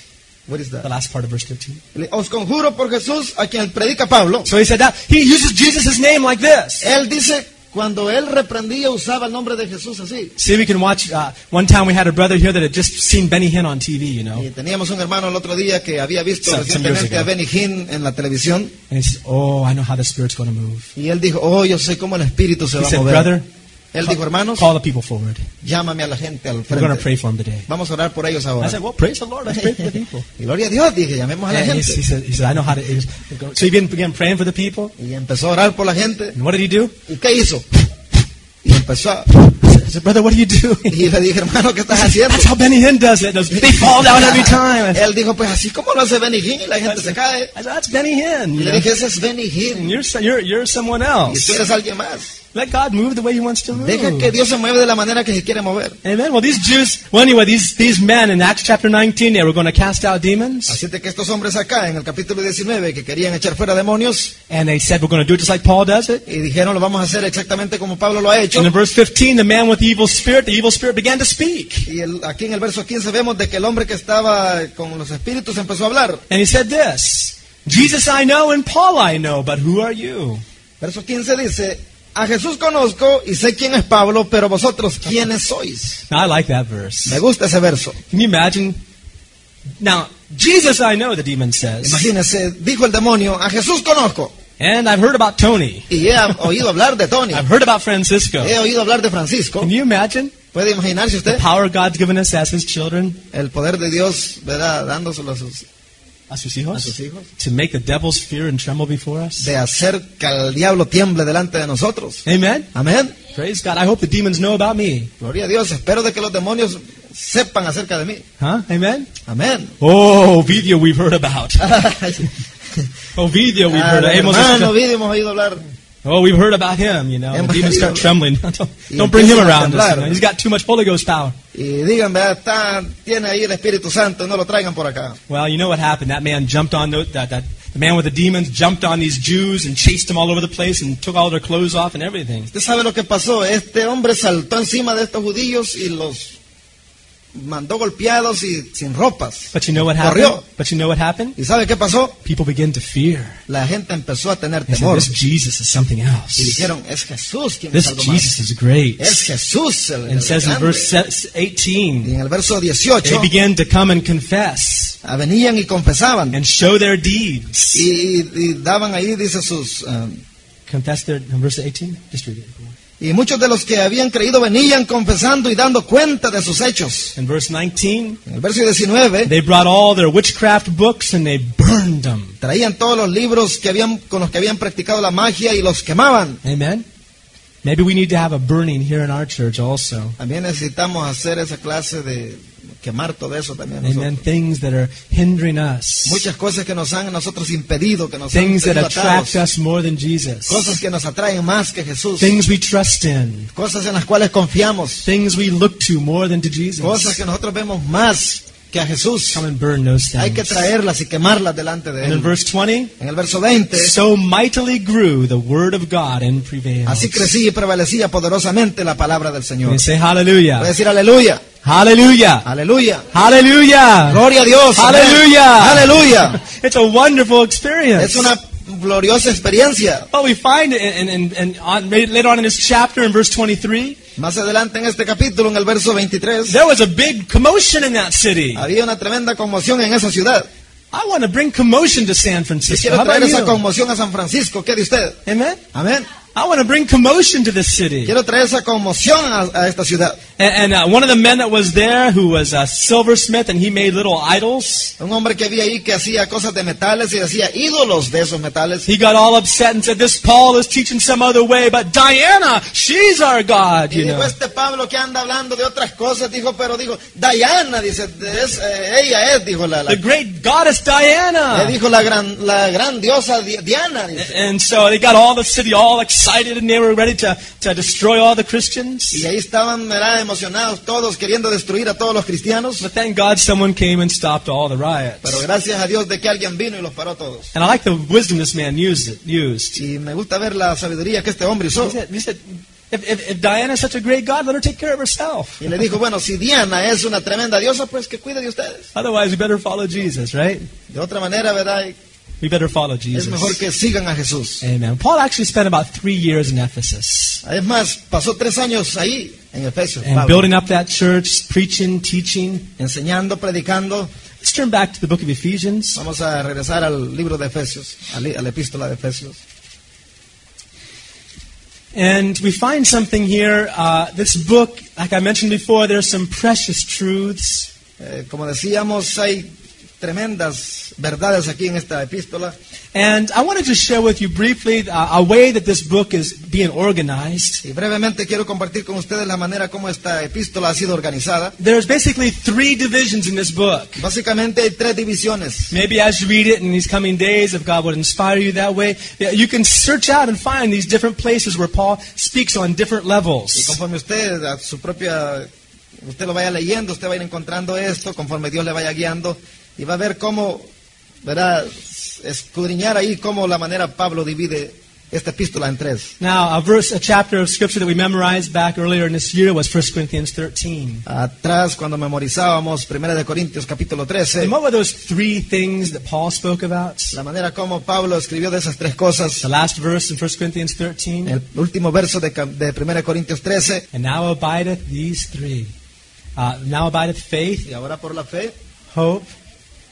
What is that? The last part of verse 15. Os conjuro por Jesús, a quien predica Pablo. So he said that. He uses Jesus' name like this. Él dice, cuando él reprendía, usaba el nombre de Jesús así. See, we can watch. Uh, one time we had a brother here that had just seen Benny Hinn on TV, you know. Y teníamos un hermano el otro día que había visto Some- recientemente a. Benny Hinn en la televisión. And he said, Oh, I know how the Spirit's going to move. Y él dijo, oh, yo sé cómo el Espíritu se He va a said, mover. Brother, Él dijo, hermanos, call the people forward. llámame a la gente al We're pray for him today. Vamos a orar por ellos I ahora. said, Well, praise the Lord. Let's pray for the people. Y gloria a Dios, dije, llamemos a la gente. he said, he said, I know how to. he was- So he began, began praying for the people. Y empezó a orar por la gente. And what did he do? ¿Y qué hizo? Y empezó a... I said, Brother, what are you doing? Y le dije, hermano, ¿qué estás haciendo? That's how Benny Hinn does it. They fall down every time. I said, Él dijo, pues así como lo hace Benny Hinn y la gente se cae. That's Benny Hinn. Y le dije, ese es Benny Hinn. And you're, so- you're, you're someone Y else. tú eres alguien más. Let God move the way He wants to move. Deja que Dios se mueva de la manera que se quiere mover. Amen. Well, these Jews, well, anyway, these, these men in Acts chapter 19, they were going to cast out demons. Así de que estos hombres acá, en el capítulo 19, que querían echar fuera demonios, And they said, we're going to do it just like Paul does it. y dijeron, lo vamos a hacer exactamente como Pablo lo ha hecho. And in verse 15, the man with the evil spirit, the evil spirit began to speak. Y el- aquí en el verso 15 vemos de que el hombre que estaba con los espíritus empezó a hablar. And he said this, Jesus I know and Paul I know, but who are you? Verso 15 dice, a Jesús conozco y sé quién es Pablo, pero vosotros, ¿quiénes sois? Now, I like that verse. Me gusta ese verso. Can you imagine? Now, Jesus I know, the demon says. Imagínense, dijo el demonio, a Jesús conozco. And I've heard about Tony. Y he oído hablar de Tony. I've heard about Francisco. He oído hablar de Francisco. Can you imagine ¿Puede imaginarse the usted power God's given us as His children, el poder de Dios, verdad, dándoselo a sus, as sus a hijos, sus hijos? to make the devils fear and tremble before us? De hacer que el diablo tiemble delante de nosotros. Amen. Amén. Praise God. I hope the demons know about me. Gloria a Dios. Espero de que los demonios sepan acerca de mí. Huh? Amen. Amén. Oh, Ovidio, we've heard about. Ovidio, we've heard. Al Amos hermano hemos oído hablar. Oh, we've heard about him. You know, the demons start trembling. don't, don't bring him around us. you know. He's got too much Holy Ghost power. Y digan. Está, tiene ahí el Espíritu Santo, no lo traigan por acá. Well, you know what happened? That man jumped on those, that, that the man with the demons jumped on these Jews and chased them all over the place and took all their clothes off and everything. Usted sabe lo que pasó. Este hombre saltó encima de estos judíos y los mandó golpeados y sin ropas. But you know what happened? Corrió. But you know what happened? ¿Y sabe qué pasó? People began to fear. La gente empezó a tener They said, temor. this Jesus is something Y else. dijeron, es Jesús quien es This algo más. Jesus is great. Es Jesús el, And el says in grande. verse Y 18, en el verso they 18, began to come and confess ah, venían y confesaban. and show their deeds. Y, y- y daban ahí, dice sus... ah, Confess their, in verse 18? Just read it. Y muchos de los que habían creído venían confesando y dando cuenta de sus hechos. In verse 19, En el verso 19, they brought all their witchcraft books and they burned them. traían todos los libros que habían, con los que habían practicado la magia y los quemaban. Amen? Maybe we need to have a burning here in our church also. También necesitamos hacer esa clase de quemar todo eso también. Amen. Things that are hindering us. Muchas cosas que nos han a nosotros impedido, que nos han Things that tenido attract us more than Jesus. Cosas que nos atraen más que Jesús. Things we trust in. Cosas en las cuales confiamos. Things we look to more than to Jesus. Cosas que nosotros vemos más que a Jesús. Come and burn those Hay que things. traerlas y quemarlas delante de And in verse 20, En el verso 20, so mightily grew the word of God and prevailed. así crecía y prevalecía poderosamente la palabra del Señor. Say Puede hallelujah? decir aleluya, Hallelujah. aleluya, Hallelujah. gloria a Dios. Hallelujah. aleluya. It's a wonderful experience. Es una gloriosa experiencia. Well, we find it in, in, in, on, later on in this chapter in verse 23, Más adelante en este capítulo, en el verso 23, there was a big commotion in that city. había una tremenda conmoción en esa ciudad. I want to bring commotion to San Francisco. quiero traer esa conmoción a San Francisco. ¿Qué de usted? Amen? Amén. I want to bring commotion to this city. Quiero traer esa conmoción a, a esta ciudad. And, and uh, one of the men that was there, who was a silversmith, and he made little idols, Un hombre que había ahí que hacía cosas de metales y hacía ídolos de esos metales. he got all upset and said, This Paul is teaching some other way, but Diana, she's our God, Y you dijo know. este Pablo que anda hablando de otras cosas, dijo, pero dijo, Diana, dice, es, eh, ella es, dijo la, la- The great goddess Diana. le dijo la gran, la gran diosa Di- Diana, dice. And so they got all the city all excited and they were ready to, to destroy all the Christians. Y ahí estaban, ¿verdad? Emocionados todos queriendo destruir a todos los cristianos. But thank God someone came and stopped all the riots. Pero gracias a Dios de que alguien vino y los paró todos. And I like the wisdom this man used. Y me gusta ver la sabiduría que este hombre usó. He said, he said if, if, if Diana is such a great God, let her take care of herself. Y le dijo, bueno, si Diana es una tremenda diosa, pues que cuide de ustedes. Otherwise, we better follow Jesus, right? De otra manera, ¿verdad? We better follow Es mejor Jesus. que sigan a Jesús. Amen. Paul actually spent about three years in Ephesus Es más, pasó tres años ahí, en Efesios, and Pablo, building up that church, preaching, teaching. enseñando, predicando. Let's turn back to the book of Ephesians. Vamos a regresar al libro de Efesios, a la epístola de Efesios. And we find something here. Uh, this book, like I mentioned before, there's some precious truths. Eh, como decíamos, hay tremendas verdades aquí en esta epístola. And I wanted to share with you briefly uh, a way that this book is being organized. Y brevemente quiero compartir con ustedes la manera como esta epístola ha sido organizada. There's basically three divisions in this book. Básicamente hay tres divisiones. Maybe as you read it in these coming days, if God would inspire you that way, you can search out and find these different places where Paul speaks on different Y levels. conforme usted a su propia, usted lo vaya leyendo, usted va a ir encontrando esto, conforme Dios le vaya guiando, y va a ver cómo, verá, escudriñar ahí cómo la manera Pablo divide esta epístola en tres. Now, a verse, a chapter of scripture that we memorized back earlier in this year was 1 Corinthians 13. Atrás, cuando memorizábamos 1 de Corintios capítulo 13, And what were those three things that Paul spoke about? la manera como Pablo escribió de esas tres cosas, The last verse in 1 Corinthians 13. el último verso de, de 1 Corintios 13, And now abideth these three. Uh, now abideth faith, y ahora por la fe, hope,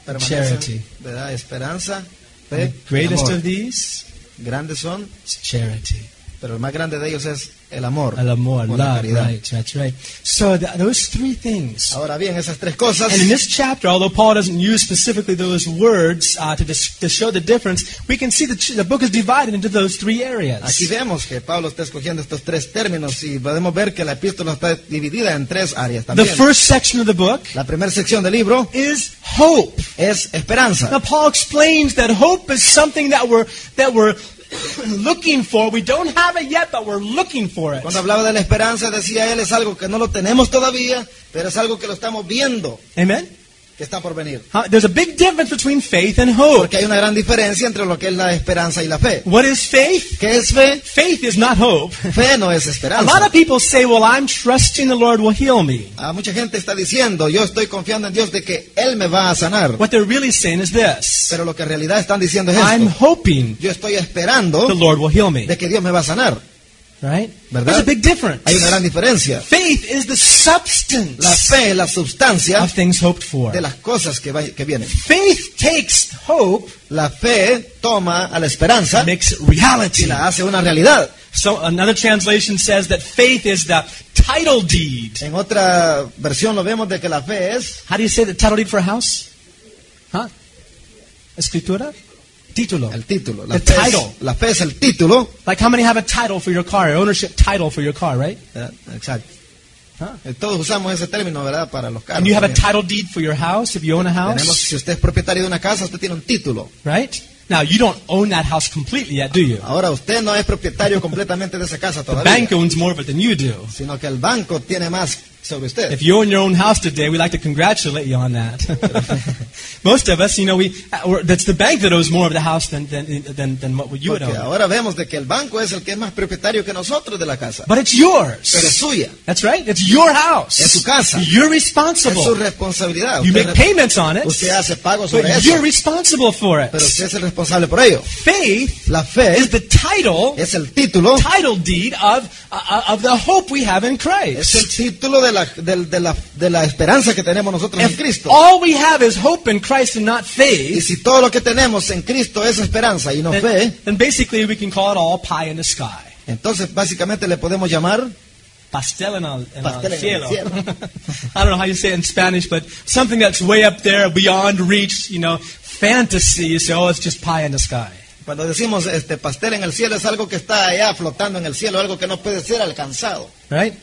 permanecen, Charity. ¿verdad? Esperanza, fe, the greatest amor. of these Grandes son, charity. pero el más grande de ellos es el amor, El amor, la caridad. right, that's right. So th- those three things. Ahora bien, esas tres cosas, And in this chapter, although Paul doesn't use specifically those words uh, to, to show the difference, we can see that the book is divided into those three areas. aquí vemos que Pablo está escogiendo estos tres términos y podemos ver que la epístola está dividida en tres áreas también. The first section of the book La primera sección del libro is hope. es esperanza. Now Paul explains that hope is something that we're that we're looking for. We don't have it yet, but we're looking for it. Cuando hablaba de la esperanza, decía él, es algo que no lo tenemos todavía, pero es algo que lo estamos viendo. Amen. Que está por venir. Huh? There's a big difference between faith and hope. Porque hay una gran diferencia entre lo que es la esperanza y la fe. What is faith? ¿Qué es fe? Faith is not hope. Fe no es A lot esperanza. of people say, well, I'm trusting the Lord will heal me. Ah, mucha gente está diciendo, yo estoy confiando en Dios de que Él me va a sanar. What they're really saying is this. Pero lo que en realidad están diciendo es I'm esto. hoping Yo estoy esperando the Lord will heal me. de que Dios me va a sanar. Right? ¿Verdad? There's a big difference. Hay una gran diferencia. Faith is the substance La fe es la sustancia of things hoped for. de las cosas que, va- que vienen. Faith takes hope, La fe toma a la esperanza makes it y reality. la hace una realidad. So another translation says that faith is the title deed. En otra versión lo vemos de que la fe es How do you say the title deed for a house? Huh? Escritura? Título. el título. La The fe, title. es, la fe es el título. Like how many have a title for your car, ownership title for your car, right? Eh, Exacto. Huh? Eh, Todos usamos ese término, ¿verdad? Para los carros. And you have a title deed for your house if you own a Tenemos, house, si usted es propietario de una casa, usted tiene un título. right? Now you don't own that house completely yet, do you? Ahora usted no es propietario completamente de esa casa The todavía, bank owns more of it than you do. sino que el banco tiene más sobre usted. If you own your own house today, we'd like to congratulate you on that. Most of us, you know, we uh, that's the bank that owes more of the house than than than, than what you would Porque own. ahora vemos de que el banco es el que es más propietario que nosotros de la casa. But it's Pero es yours. suya, That's right. It's your house. Es su casa. You're es su responsible. responsabilidad. You Usted, make payments on it, usted hace pagos sobre eso, you're responsible for pero it. usted es el responsable por ello. Faith La fe is the title es el título, title deed of uh, of the hope we have in es el Christ. título de la, del- de, la, de la esperanza que tenemos nosotros en Cristo. all we have is hope in Christ and not Y faith, si todo lo que tenemos en Cristo es esperanza y no fe, then, then basically we can call it all pie in the sky. entonces básicamente le podemos llamar Pastel en el, en Pastel el en el cielo. cielo. I don't know how you say it in Spanish, but something that's way up there, beyond reach, you know, fantasy. You say, oh, it's just pie in the sky. Cuando decimos este pastel en el cielo es algo que está allá flotando en el cielo, algo que no puede ser alcanzado. Right?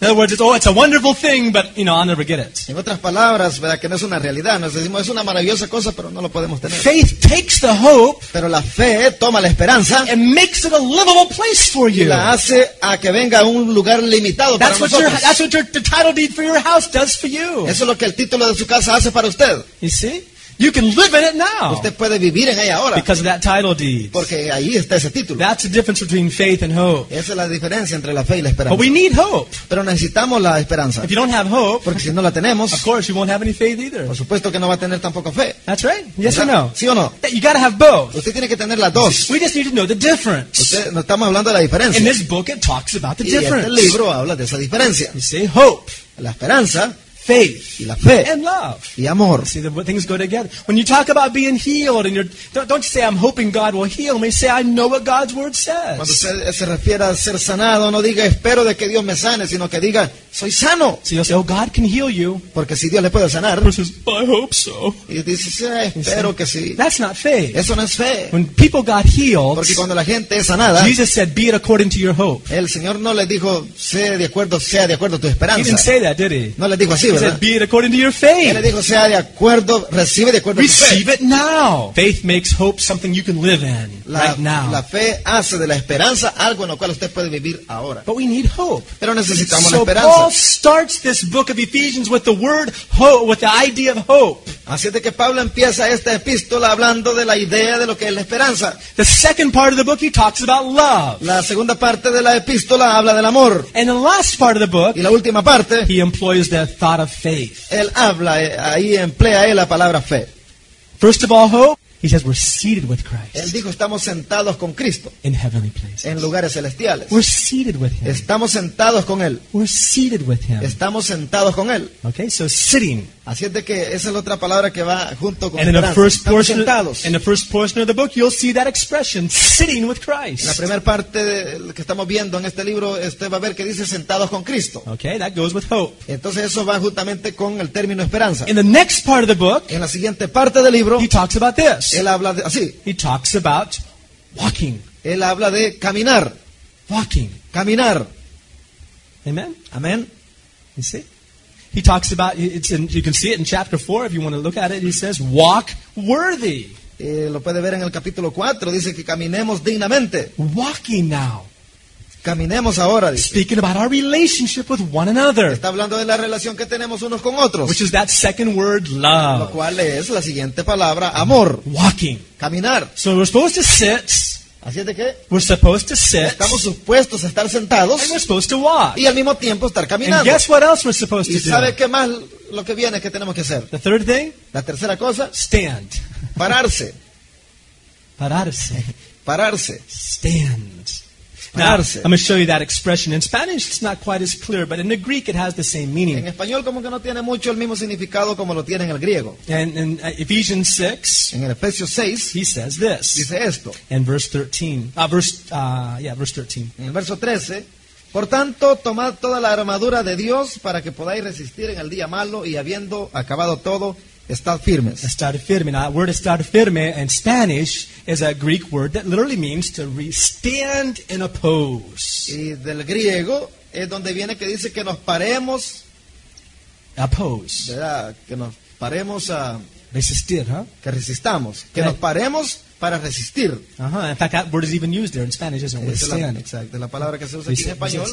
In other words, it's, oh, it's a wonderful thing, but, you know, I'll never get it. En otras palabras, ¿verdad? que no es una realidad, nos decimos es una maravillosa cosa, pero no lo podemos tener. Faith takes the hope Pero la fe toma la esperanza and makes it a livable place for y you. la hace a que venga a un lugar limitado para your, nosotros. that's what your, the title deed for your house does for you. Eso es lo que el título de su casa hace para usted. You see? You can live in it now Usted puede vivir en ella ahora, because of that title deed. porque ahí está ese título. That's the difference between faith and hope. Esa es la diferencia entre la fe y la But esperanza. we need hope. Pero necesitamos la esperanza, If you don't have hope, porque si no la tenemos, of course you won't have any faith either. por supuesto que no va a tener tampoco fe. That's right. Yes or no? ¿Sí o no? You got to have both. Usted tiene que tener las dos. We just need to know the difference. Usted, no estamos hablando de la diferencia. In this book, it talks about the Y este difference. libro habla de esa diferencia. You see, hope, La esperanza faith, y la fe and love. y amor. See, the things go together. When you talk about being healed, and you're don't, don't you say, "I'm hoping God will heal me." Say, "I know what God's word Cuando says." usted se refiere a ser sanado, no diga espero de que Dios me sane, sino que diga soy sano. So you'll say, "Oh, God can heal you." Porque si Dios le puede sanar, says, "I hope so." y dice, sí, espero que sí. That's not faith. Eso no es fe. When people got healed, Porque cuando la gente es sanada, Jesus said, "Be it according to your hope." el Señor no le dijo, sea de acuerdo, sea de acuerdo a tu He didn't esperanza. say that, did he? No le dijo así, He ¿verdad? said, "Be it according to your Él le faith." dijo, sea de acuerdo, recibe de acuerdo a tu fe. Receive it now. Faith makes hope something you can live in La, right now. la fe hace de la esperanza algo en lo cual usted puede vivir ahora. But we need hope. Pero necesitamos la So Paul starts this book of Ephesians with the word hope, with the idea of hope. Así es de que Pablo empieza esta epístola hablando de la idea de lo que es la esperanza. The second part of the book, he talks about love. La segunda parte de la epístola habla del amor. And the last part of the book, Y la última parte, he employs the thought of faith. él habla, eh, ahí emplea él la palabra fe. First of all, hope, he says we're seated with Christ Él dijo, estamos sentados con Cristo in heavenly places. en lugares celestiales. We're seated with him. Estamos sentados con Él. We're seated with him. Estamos sentados con Él. Okay, so sitting. Así es de que esa es la otra palabra que va junto con And in the first portion, sentados. in the first portion of the book, you'll see that expression, sitting with En la Christ. primera parte de que estamos viendo en este libro, usted va a ver que dice sentados con Cristo. Okay, that goes with hope. Entonces eso va juntamente con el término esperanza. In the next part of the book, En la siguiente parte del libro, he talks about this. él habla de, así, He talks about walking, él habla de caminar, walking. caminar. Amen. Amén. You see? He talks about it's in, you can see it in chapter 4 if you want to look at it. He says, "Walk worthy." Eh, lo puede ver en el capítulo 4, dice que caminemos dignamente. Walking now. Caminemos ahora, dice. Speaking about our relationship with one another, Está hablando de la relación que tenemos unos con otros, which is that second word, lo love. cual es la siguiente palabra, amor, Walking. caminar. So we're supposed to sit, Así es de que we're supposed to sit, estamos supuestos a estar sentados and we're supposed to walk. y al mismo tiempo estar And caminando. guess what else we're supposed ¿Y to sabe do? qué más lo que viene que tenemos que hacer? The third thing, La tercera cosa, stand. pararse, Pararse. pararse. Stand. Now, I'm going to show you that expression. In Spanish, it's not quite as clear, but in the Greek, it has the same En meaning. español como que no tiene mucho el mismo significado como lo tiene en el griego. And in uh, Ephesians 6, En el Efesios 6 he says this dice esto, in verse 13. Uh, verse, uh, yeah, verse 13. en el verso 13, por tanto, tomad toda la armadura de Dios para que podáis resistir en el día malo y habiendo acabado todo, estad firmes. Estar firme. Now, that word estar firme in Spanish is a Greek word that literally means to stand in a pose. Y del griego es donde viene que dice que nos paremos, A pose. ¿verdad? Que nos paremos a, Resistir, huh? que resistamos, que Right. nos paremos para resistir. Uh-huh. In fact, that word is even used there in Spanish, isn't it? Esa es la, Withstand. exacto, la palabra que se usa aquí en español.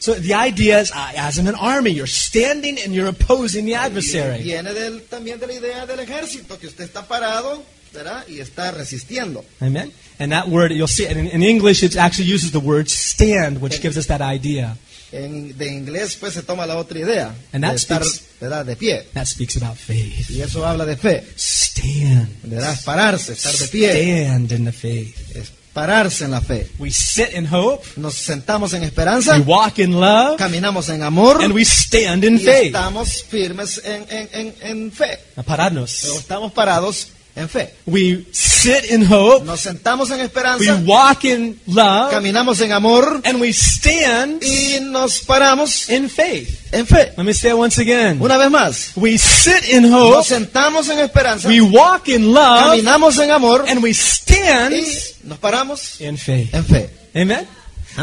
So the idea is, uh, as in an army, you're standing and you're opposing the adversary. Viene del- también de la idea del ejército, que usted está parado, ¿verdad? Y está resistiendo. Amen. And that word, you'll see, in, in English, it actually uses the word stand, which gives us that idea. En, de inglés, pues se toma la otra idea, And de that estar, speaks- ¿verdad? De pie. That speaks about faith. Y eso habla de fe, Stand. ¿verdad? Pararse, estar de pie, Stand in the faith. es pararse en la fe. We sit in hope, Nos sentamos en esperanza, we walk in love, caminamos en amor and we stand in y faith. estamos firmes en, en, en, en fe. Now, pararnos. Pero estamos parados en fe. We sit in hope, Nos sentamos en we esperanza, walk in love, caminamos en amor and we stand y nos paramos in faith. en fe. Let me say it once again. Una vez más, We sit in hope, nos sentamos en esperanza, we walk in love, caminamos en amor and we stand y nos paramos in faith. en fe. Amen?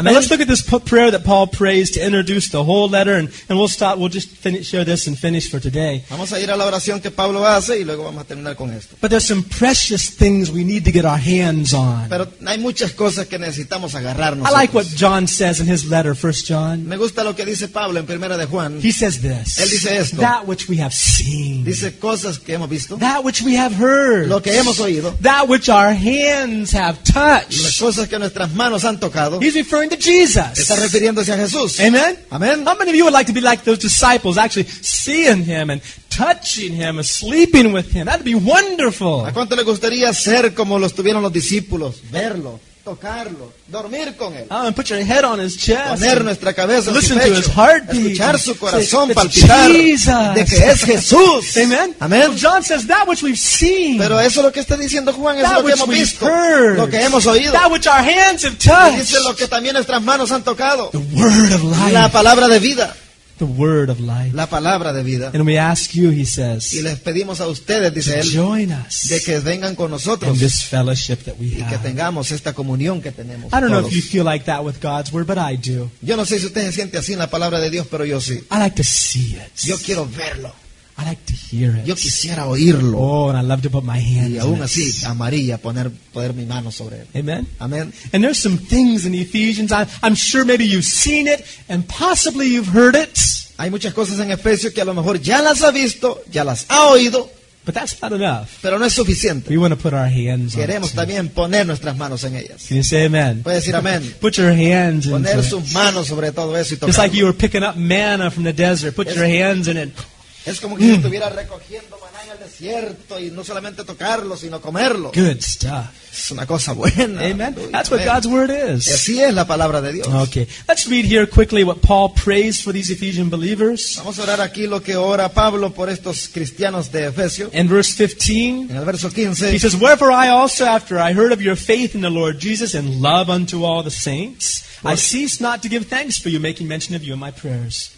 Now let's look at this prayer that Paul prays to introduce the whole letter, and, and we'll stop. We'll just finish, share this and finish for today. Vamos a ir a la oración que Pablo hace y luego vamos a terminar con esto. But there's some precious things we need to get our hands on. Pero hay muchas cosas que necesitamos agarrarnos. I like what John says in his letter, First John. Me gusta lo que dice Pablo en Primera de Juan. He says this: Él dice esto. That which we have seen, Dice cosas que hemos visto, that which we have heard, lo que hemos oído, that which our hands have las touched. cosas que nuestras manos han tocado. He's referring to Jesus. Está refiriéndose a Jesús. Amen. Amén. How many of you would like to be like those disciples, actually seeing him and touching him and sleeping with him? That'd be wonderful. ¿A cuánto le gustaría ser como los tuvieron los discípulos? Verlo, tocarlo, dormir con él, Oh, and put your head on his chest. poner nuestra cabeza en su listen to his pecho, escuchar su Say, corazón "It's palpitar Jesus." de que es Jesús. Amen. Amén. Well, John says that which we've seen, Pero eso es lo que está diciendo Juan, es that lo que which hemos visto, heard, lo que hemos oído. that which our hands have Y touched. dice lo que también nuestras manos han tocado. The word of La life. palabra de vida, The word of life. la palabra de vida. And we ask you, he Y says, les pedimos a ustedes, dice él, join us de que vengan con in nosotros this fellowship that we y que tengamos esta comunión que tenemos. I don't know if you feel like that with God's word, but I do. Yo no sé si usted se siente así en la palabra de Dios, pero yo sí. I like to see it. Yo quiero verlo. I like to hear it. Yo quisiera oírlo. Oh, and I love to put my hands Y aún así, amaría poner, poner mi mano sobre él. Amen. Amén. And there's some things in Ephesians. I, I'm sure maybe you've seen it and possibly you've heard it, Hay muchas cosas en Efesios que a lo mejor ya las ha visto, ya las ha oído, but that's not enough. pero no es suficiente. We want to put our hands on it. Queremos too. también poner nuestras manos en ellas. Can you say amen? Puede decir amén. Put your hands Poner it. sus manos sobre todo eso y Just like you were picking up manna from the desert. Put your hands in it. Es como que si mm. estuviera recogiendo maná en el desierto y no solamente tocarlo, sino comerlo. Good stuff. Es una cosa buena. Amen. That's what. God's word is. Así es la palabra de Dios. Okay. Let's read here quickly what Paul prays for these Ephesian believers. Vamos a orar aquí lo que ora Pablo por estos cristianos de Efesio. In verse 15, En el verso He 15, says, Wherefore I also, after I heard of your faith in the Lord Jesus and love unto all the saints, I cease not to give thanks for you, making mention of you in my prayers.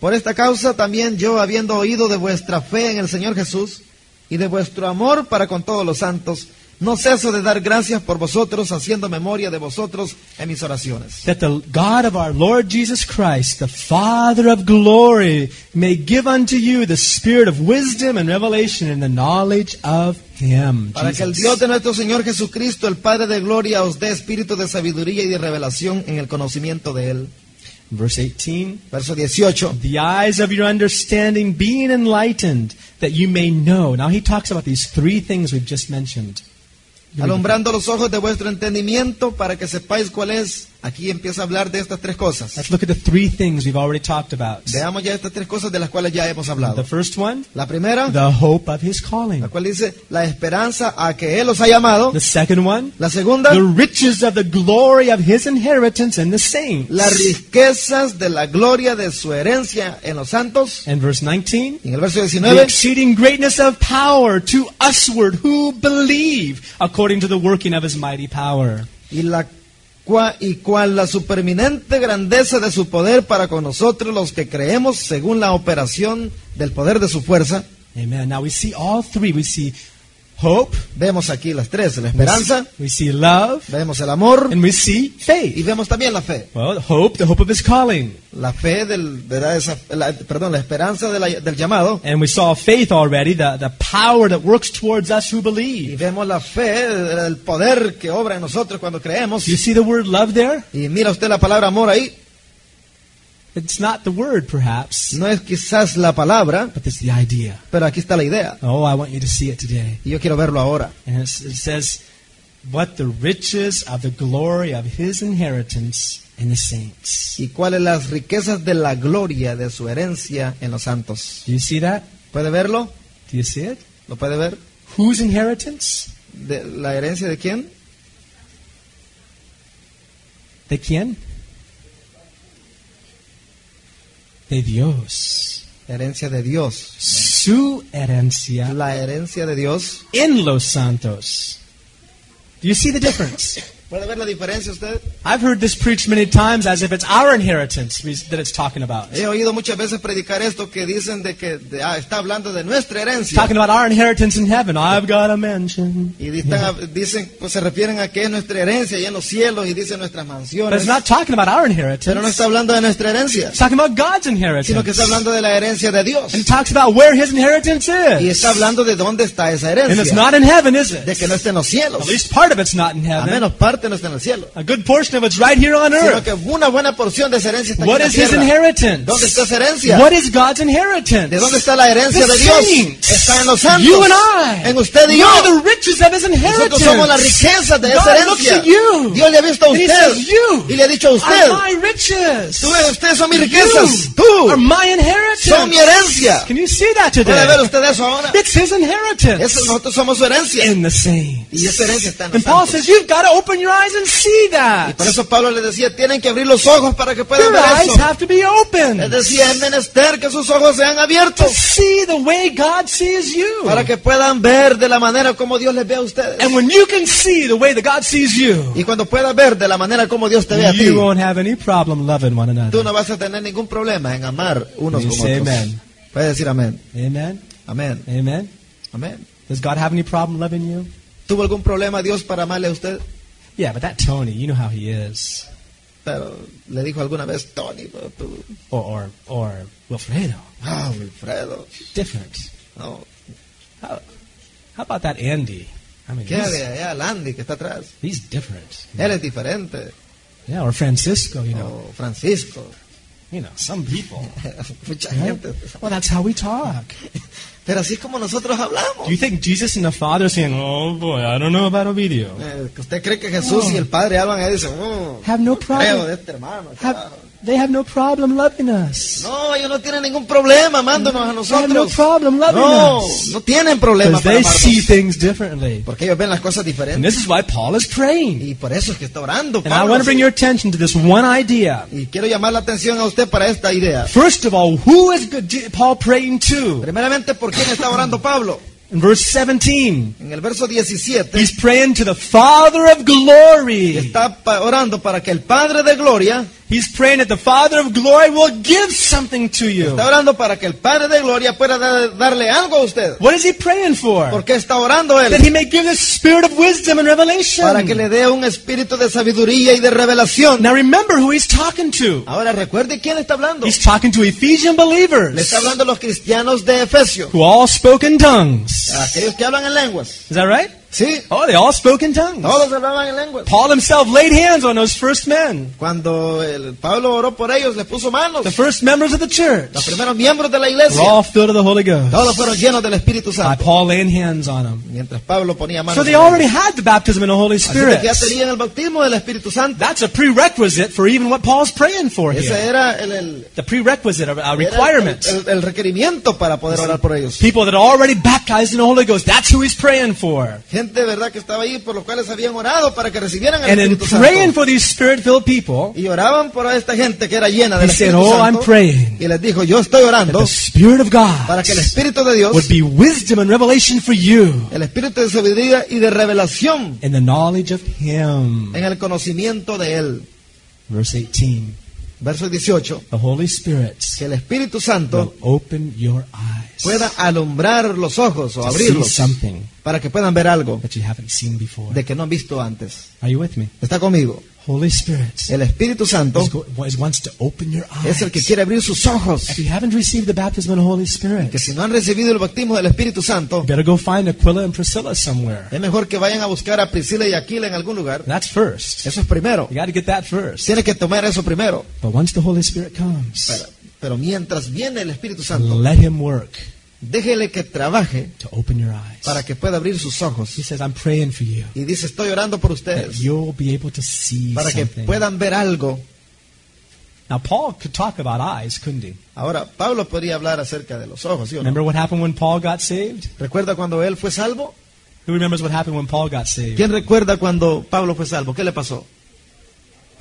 Por esta causa también yo, habiendo oído de vuestra fe en el Señor Jesús y de vuestro amor para con todos los santos, No ceso de dar gracias por vosotros, haciendo memoria de vosotros en mis oraciones. that the God of our Lord Jesus Christ, the Father of glory, may give unto you the spirit of wisdom and revelation in the knowledge of Him. Para que el. Dios de nuestro Señor Jesucristo, el Padre de gloria, os dé espíritu de sabiduría y de revelación en el conocimiento de Él. Verse 18. Verso 18. The eyes of your understanding being enlightened, that you may know. Now he talks about these three things we've just mentioned. Alumbrando los ojos de vuestro entendimiento para que sepáis cuál es. Aquí empieza a hablar de estas tres cosas. Let's look at the three things we've already talked about. Veamos ya estas tres cosas de las cuales ya hemos hablado. The first one, La primera, the hope of His calling. la cual dice la esperanza a que Él os ha llamado. The second one, La segunda, the riches of the glory of His inheritance in the saints. las riquezas de la gloria de su herencia en los santos. And verse 19, Y en el verso the exceeding greatness of power to usward who believe according to the working of his mighty power. y la y cual la superminente grandeza de su poder para con nosotros los que creemos según la operación del poder de su fuerza. Amen. Now we see all three. We see hope, Vemos aquí las tres, la we esperanza, see, we see love, vemos el amor and we see y faith. vemos también la fe. Well, hope, the hope of his calling. La fe del, de la- esa- la- perdón, la esperanza de la- del llamado And we saw faith already, the, the power that works towards us who y believe. vemos la fe, el poder que obra en nosotros cuando creemos. You see the word love there? Y mira usted la palabra amor ahí, It's not the word, perhaps, no es quizás la palabra, but it's the idea. pero aquí está la idea. Oh, I want you to see it today. Y yo quiero verlo ahora. And it says, What the riches of the glory of his inheritance in the saints. y cuáles las riquezas de la gloria de su herencia en los santos. Do you see that? ¿Puede verlo? Do you see it? ¿Lo puede ver? Whose inheritance? ¿De ¿La herencia de quién? ¿De quién? De Dios. Herencia de Dios. Su herencia La herencia de Dios. en los santos. Do you see the difference? ¿Puede ver la diferencia usted? I've heard this preached many times as if it's our inheritance that it's talking about. He oído muchas veces predicar esto que dicen de que de- ah, está hablando de nuestra herencia. Talking about our inheritance in heaven. I've got a mansion. Y están- dicen, pues se refieren a que es nuestra herencia y en los cielos y dicen nuestras But it's not talking about our Pero no inheritance. está hablando de nuestra herencia, It's talking about God's sino que inheritance. está hablando de la herencia de Dios. And it talks about where his inheritance is. Y está hablando de dónde está esa And it's not in heaven, is it? De que no está en los cielos. At least part of it's not in A heaven. menos parte no está en el cielo. A good portion of it's right here on Sino earth. que una buena porción de esa herencia está What en la is his inheritance? ¿Dónde está esa herencia? What is God's inheritance? ¿De dónde está la herencia The de Dios? saints. Está en los santos. You and I. En usted y yo. the riches of his inheritance. Nosotros somos la riqueza de esa God looks herencia. at you. Dios le ha visto a And he usted. says, you Y le ha dicho a usted. are my riches. Tú, ustedes son mis You riquezas. Tú are my inheritance. son mi herencia. Can you see that ¿Puede ver today? usted eso ahora? It's his inheritance Eso, nosotros somos su herencia. in the saints. Y esa herencia está en And Paul says, you've got to open your eyes and see Y that. por eso Pablo le decía, tienen que abrir los ojos para que puedan Your ver eyes eso. have to be open Es decir, es menester que sus ojos sean to abiertos see the way God sees you. para que puedan ver de la manera como Dios les ve a ustedes. And when you can see the way that God sees you, Y cuando puedas ver de la manera como Dios te ve a ti, you won't have any problem loving one tú another. no vas a tener ningún problema en amar unos con say otros. amen. Puedes decir amén. Amen. Amén. Amen. Amén. Does God have any problem loving you? ¿Tuvo algún problema Dios para amarle a usted? Yeah, but that Tony, you know how he is. Pero le dijo alguna vez, Tony, Or or, or Wilfredo. ah, Wilfredo, Different. no. How, how about that Andy? I mean, ¿Qué he's, de allá, Landy, que está atrás? he's different. Él es diferente. Yeah, or Francisco, you know. O Francisco. You know, some people. Mucha right? gente. Well, that's how we talk. Pero así es como nosotros hablamos. Do you think Jesus and the Father are saying, "Oh boy, I don't know about Ovidio"? Eh, usted cree que Jesús y el Padre hablan y dicen, oh, Have no creo problem. de este hermano. Have, carajo". They have no problem loving us. No, ellos no tienen ningún problema amándonos a They have no nosotros. problem loving No, us. no tienen problema para they see things differently. Porque ellos ven las cosas And diferentes. this is why Paul is praying. Y por eso es que está orando. And I Pablo, want to bring your attention to this one idea. Y quiero llamar la atención a usted para esta idea. First of all, who is Paul praying to? Primeramente, ¿por quién está orando Pablo? In verse 17, En el verso 17 he's praying to the Father of glory. está orando para que el Padre de gloria, He's praying that the Father of glory will give something to you. Está orando para que el Padre de Gloria pueda da- darle algo a usted. What is he praying for? ¿Por qué está orando That él? he may give the spirit of wisdom and revelation. Para que le dé un espíritu de sabiduría y de revelación. Now remember who he's talking to. Ahora recuerde quién está hablando. He's talking to Ephesian Le believers está hablando a los cristianos de Efesio, who all spoke in tongues. aquellos que hablan en lenguas. Is that right? Sí, Oh, they all spoke in tongues. todos hablaban en lenguas. Paul himself laid hands on those first men, Cuando el Pablo oró por ellos, le puso manos. the first members of the church. Los primeros miembros de la Were iglesia, all filled with the Holy Ghost. todos fueron llenos del Espíritu By Paul laying hands on them. Mientras Pablo ponía manos. So they already had the baptism in the Holy Así Spirit. que ya tenían el bautismo del Espíritu Santo. That's a prerequisite for even what Paul's praying for Ese here. era el, el- The prerequisite, a requirement. el- el- el requerimiento para poder orar por ellos. People that are already baptized in the Holy Ghost. That's who he's praying for. Gente, ¿verdad?, que estaba ahí por los cuales habían orado para que recibieran el And in Espíritu praying Santo. for these spirit-filled people, Y oraban por esta gente que era llena del said, "Oh, I'm Santo. praying Y les dijo, yo estoy orando the Spirit of God para que el Espíritu de Dios, would be wisdom and revelation for you el Espíritu de sabiduría y de revelación in the knowledge of Him." en el conocimiento de Él. Verse 18. Verso 18. The Holy Spirit Que el Espíritu Santo open your eyes pueda alumbrar los ojos o abrirlos para que puedan ver algo that you haven't seen de que no han visto antes. Are you with me? ¿Está conmigo? Holy Spirit El Espíritu Santo wants to open your eyes. es el que quiere abrir sus ojos. If you haven't received the baptism of the Holy Spirit, Que si no han recibido el bautismo del Espíritu Santo, better go find Aquila and Priscilla somewhere. es mejor que vayan a buscar a Priscila y Aquila en algún lugar. That's first. Eso es primero. You got to get that first. Tiene que tomar eso primero. But once the Holy Spirit comes, Pero, pero mientras viene el Espíritu Santo, let Him work déjele que trabaje to open your eyes. para que pueda abrir sus ojos. He says, I'm praying for you Y dice, estoy orando por ustedes you'll be able to see para que something. puedan ver algo. Now, Paul could talk about eyes, couldn't he? Ahora, Pablo podría hablar acerca de los ojos, ¿sí o no? Remember what happened when Paul got saved? ¿Recuerda cuando él fue salvo? Who remembers what happened when Paul got saved? ¿Quién recuerda cuando Pablo fue salvo? ¿Qué le pasó?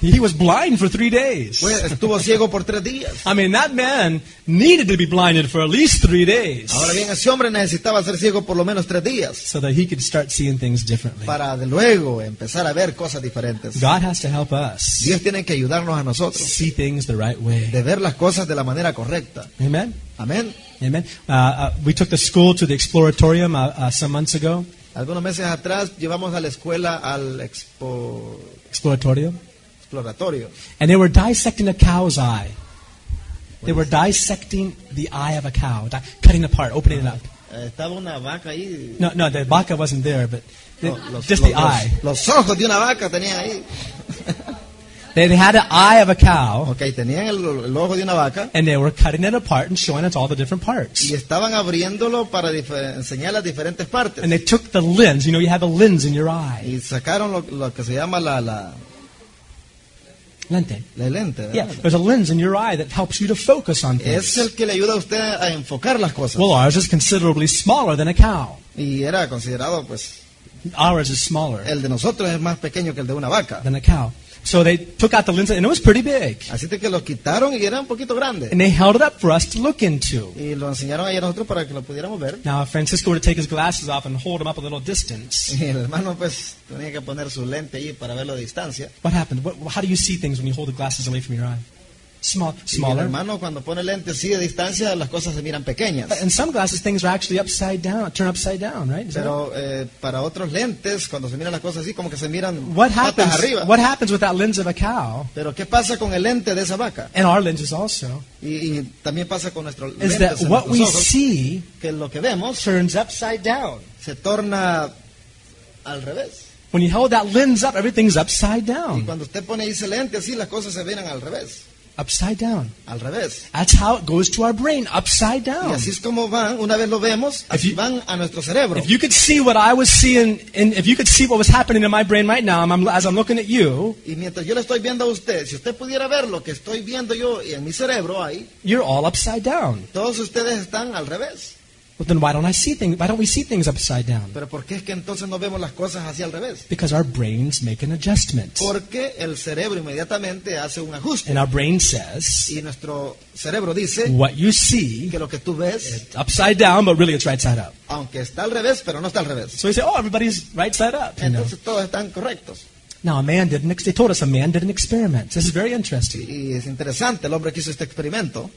He was blind for three days. Estuvo ciego por tres días. I mean, that man needed to be blinded for at least three days Ahora bien, ese hombre necesitaba ser ciego por lo menos tres días so that he could start seeing things differently. para de luego empezar a ver cosas diferentes. God has to help us Dios tiene que ayudarnos a nosotros see things the right way. de ver las cosas de la manera correcta. Amen? Amén. Amen. Uh, uh, we took the school to the Exploratorium uh, uh, some months ago. Algunos meses atrás llevamos a la escuela al expo Exploratorium. Exploratorio And they were dissecting a cow's eye. They were dissecting the eye of a cow, di- cutting it apart, opening it up. Eh, estaba una vaca ahí. No, no, the vaca wasn't there, but the- No, los, just los- the eye. los- los ojos de una vaca tenían ahí. They, they had an eye of a cow, Ok, tenían el, el ojo de una vaca and they were cutting it apart and showing us all the different parts. y estaban abriéndolo para difer- enseñar las diferentes partes. And they took the lens. You know, you have a lens in your eye. Y sacaron lo, lo que se llama la, la, Lente. la lente. Yeah, there's a lens in your eye that helps you to focus on Es things. el que le ayuda a usted a enfocar las cosas. Well, ours is considerably smaller than a cow. Y era considerado, pues, Ours is smaller el de nosotros es más pequeño que el de una vaca. than a cow. So they took out the lens, and it was pretty big. Así que lo quitaron y era un poquito grande. And they held it up for us to look into. Y lo enseñaron ahí a nosotros para que lo pudiéramos ver. Now, Francisco were to take his glasses off and hold them up a little distance. Y el hermano, pues, tenía que poner su lente ahí para verlo a distancia. What happened? What, how do you see things when you hold the glasses away from your eye? Small, Y smaller. hermano, cuando pone lente así a distancia, las cosas se miran pequeñas. In some glasses, things are actually upside down, turn upside down, right? Is Pero eh, para otros lentes, cuando se miran las cosas así, como que se miran What patas happens? arriba. What happens with that lens of a cow, Pero ¿qué pasa con el lente de esa vaca? and our lenses also, Y, y también pasa con nuestros is lentes that what we ojos, see que lo que vemos turns upside down. se torna al revés. When you hold that lens up, everything's upside Y down. cuando usted pone ese lente así, las cosas se miran al revés. Upside down. Al revés. That's how it goes to our brain, upside Y down. así es como van, una vez lo vemos, así you- van a nuestro cerebro. If you could see what I was seeing, and if you could see what was happening in my brain right now, I'm, as I'm looking at you, Y mientras yo le estoy viendo a usted, si usted pudiera ver lo que estoy viendo yo y en mi cerebro ahí, you're all upside down. todos ustedes están al revés. Well, then why don't I see things? Why don't we see things upside down? Pero ¿por qué es que entonces no vemos las cosas así al revés? Because our brains make an adjustment, Porque el cerebro inmediatamente hace un ajuste. and our brain says Y nuestro cerebro dice what you see que lo que tú ves, upside down, but really it's right side up. aunque está al revés, pero no está al revés. So we say, oh, everybody's right side up. You know? Todos están correctos. Now, a man did an, they told us a man did an experiment. This is very interesting. Y es interesante, el hombre que hizo este experimento.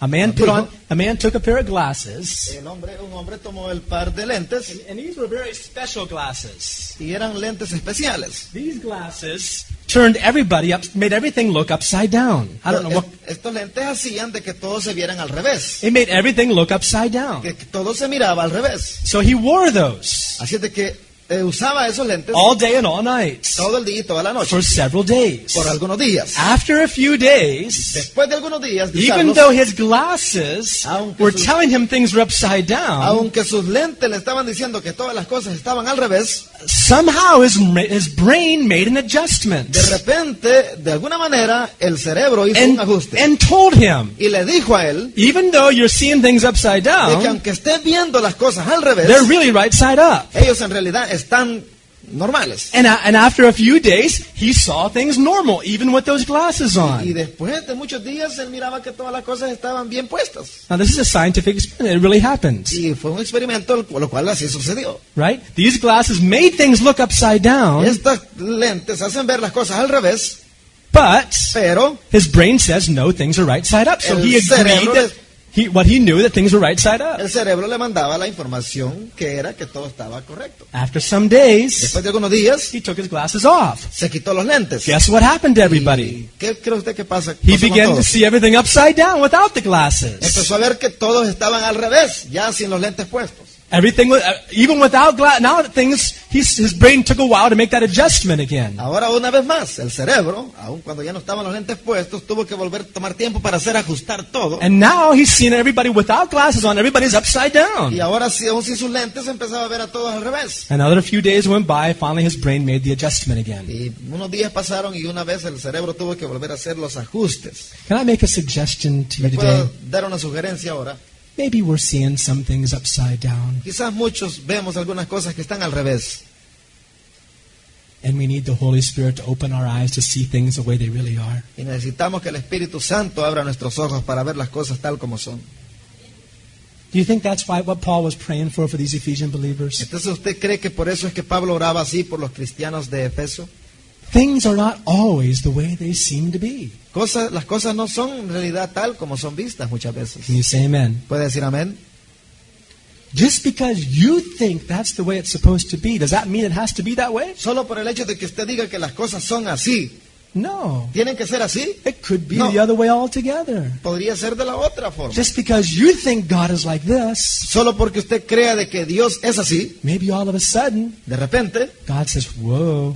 A man put on, a man took a pair of glasses, El hombre, un hombre tomó el par de lentes and these were very special glasses. y eran lentes especiales. These glasses turned everybody up, made everything look upside down. I don't know what, Est- Estos lentes hacían de que todos se vieran al revés, it made everything look upside down. que todo se miraba al revés. So he wore those Así de que eh, usaba esos lentes all day and all night todo el día y toda la noche, for several days. por algunos días. After a few days, Después de algunos días, de even usarlos, though his glasses were sus- telling him things were upside down, aunque sus lentes le estaban diciendo que todas las cosas estaban al revés, somehow his, his brain made an adjustment de repente, de alguna manera, el cerebro hizo un and, ajuste and told him, y le dijo a él even though you're seeing things upside de que down, aunque estés viendo las cosas al revés, they're really right side up. ellos en realidad están normales. And, and after a few days, he saw things normal, even with those glasses Y on. después de muchos días, él miraba que todas las cosas estaban bien puestas. Now, this is a scientific experiment. It really happened, Y fue un experimento, lo cual así sucedió. right? These glasses made things look upside down, Estas lentes hacen ver las cosas al revés, but pero his brain says no, things are right side up. So he agreed that he, what he knew that things were right side up. el cerebro le mandaba la información que era que todo estaba correcto. After some days, Después de algunos días, he took his glasses off. se quitó los lentes. Guess what happened to everybody? ¿Y ¿Qué cree usted que pasa? He began to see everything upside down without the glasses. Empezó a ver que todos estaban al revés, ya sin los lentes puestos. Everything, uh, even without glass, now things, his, his brain took a while to make that adjustment again. Ahora una vez más, el cerebro, aun cuando ya no estaban los lentes puestos, tuvo que volver a tomar tiempo para hacer ajustar todo. And now he's seeing everybody without glasses on, everybody's upside Y down. ahora, si aún sin sus lentes, empezaba a ver a todos al revés. Another few days went by, finally his brain made the adjustment again. Y unos días pasaron y una vez el cerebro tuvo que volver a hacer los ajustes. Can I make a suggestion to you Puedo today? dar una sugerencia ahora. Maybe we're seeing some things upside down, Quizás muchos vemos algunas cosas que están al revés. and we need the Holy Spirit to open our eyes to see things the way they really are. Y necesitamos que el Espíritu Santo abra nuestros ojos para ver las cosas tal como son. Do you think that's why what Paul was praying for for these Ephesian believers? Entonces, ¿usted cree que por eso es que Pablo oraba así por los cristianos de Efeso? Things are not always the way they seem to be. Cosas, las cosas no son en realidad tal como son vistas muchas veces. Can you say amen? ¿Puede decir amén? Just because you think that's the way it's supposed to be, does that mean it has to be that way? Solo por el hecho de que usted diga que las cosas son así, No. ¿tienen que ser así? It could be No. the other way altogether. Podría ser de la otra forma. Just because you think God is like this, Solo porque usted crea de que Dios es así, maybe all of a sudden de repente God says, Whoa,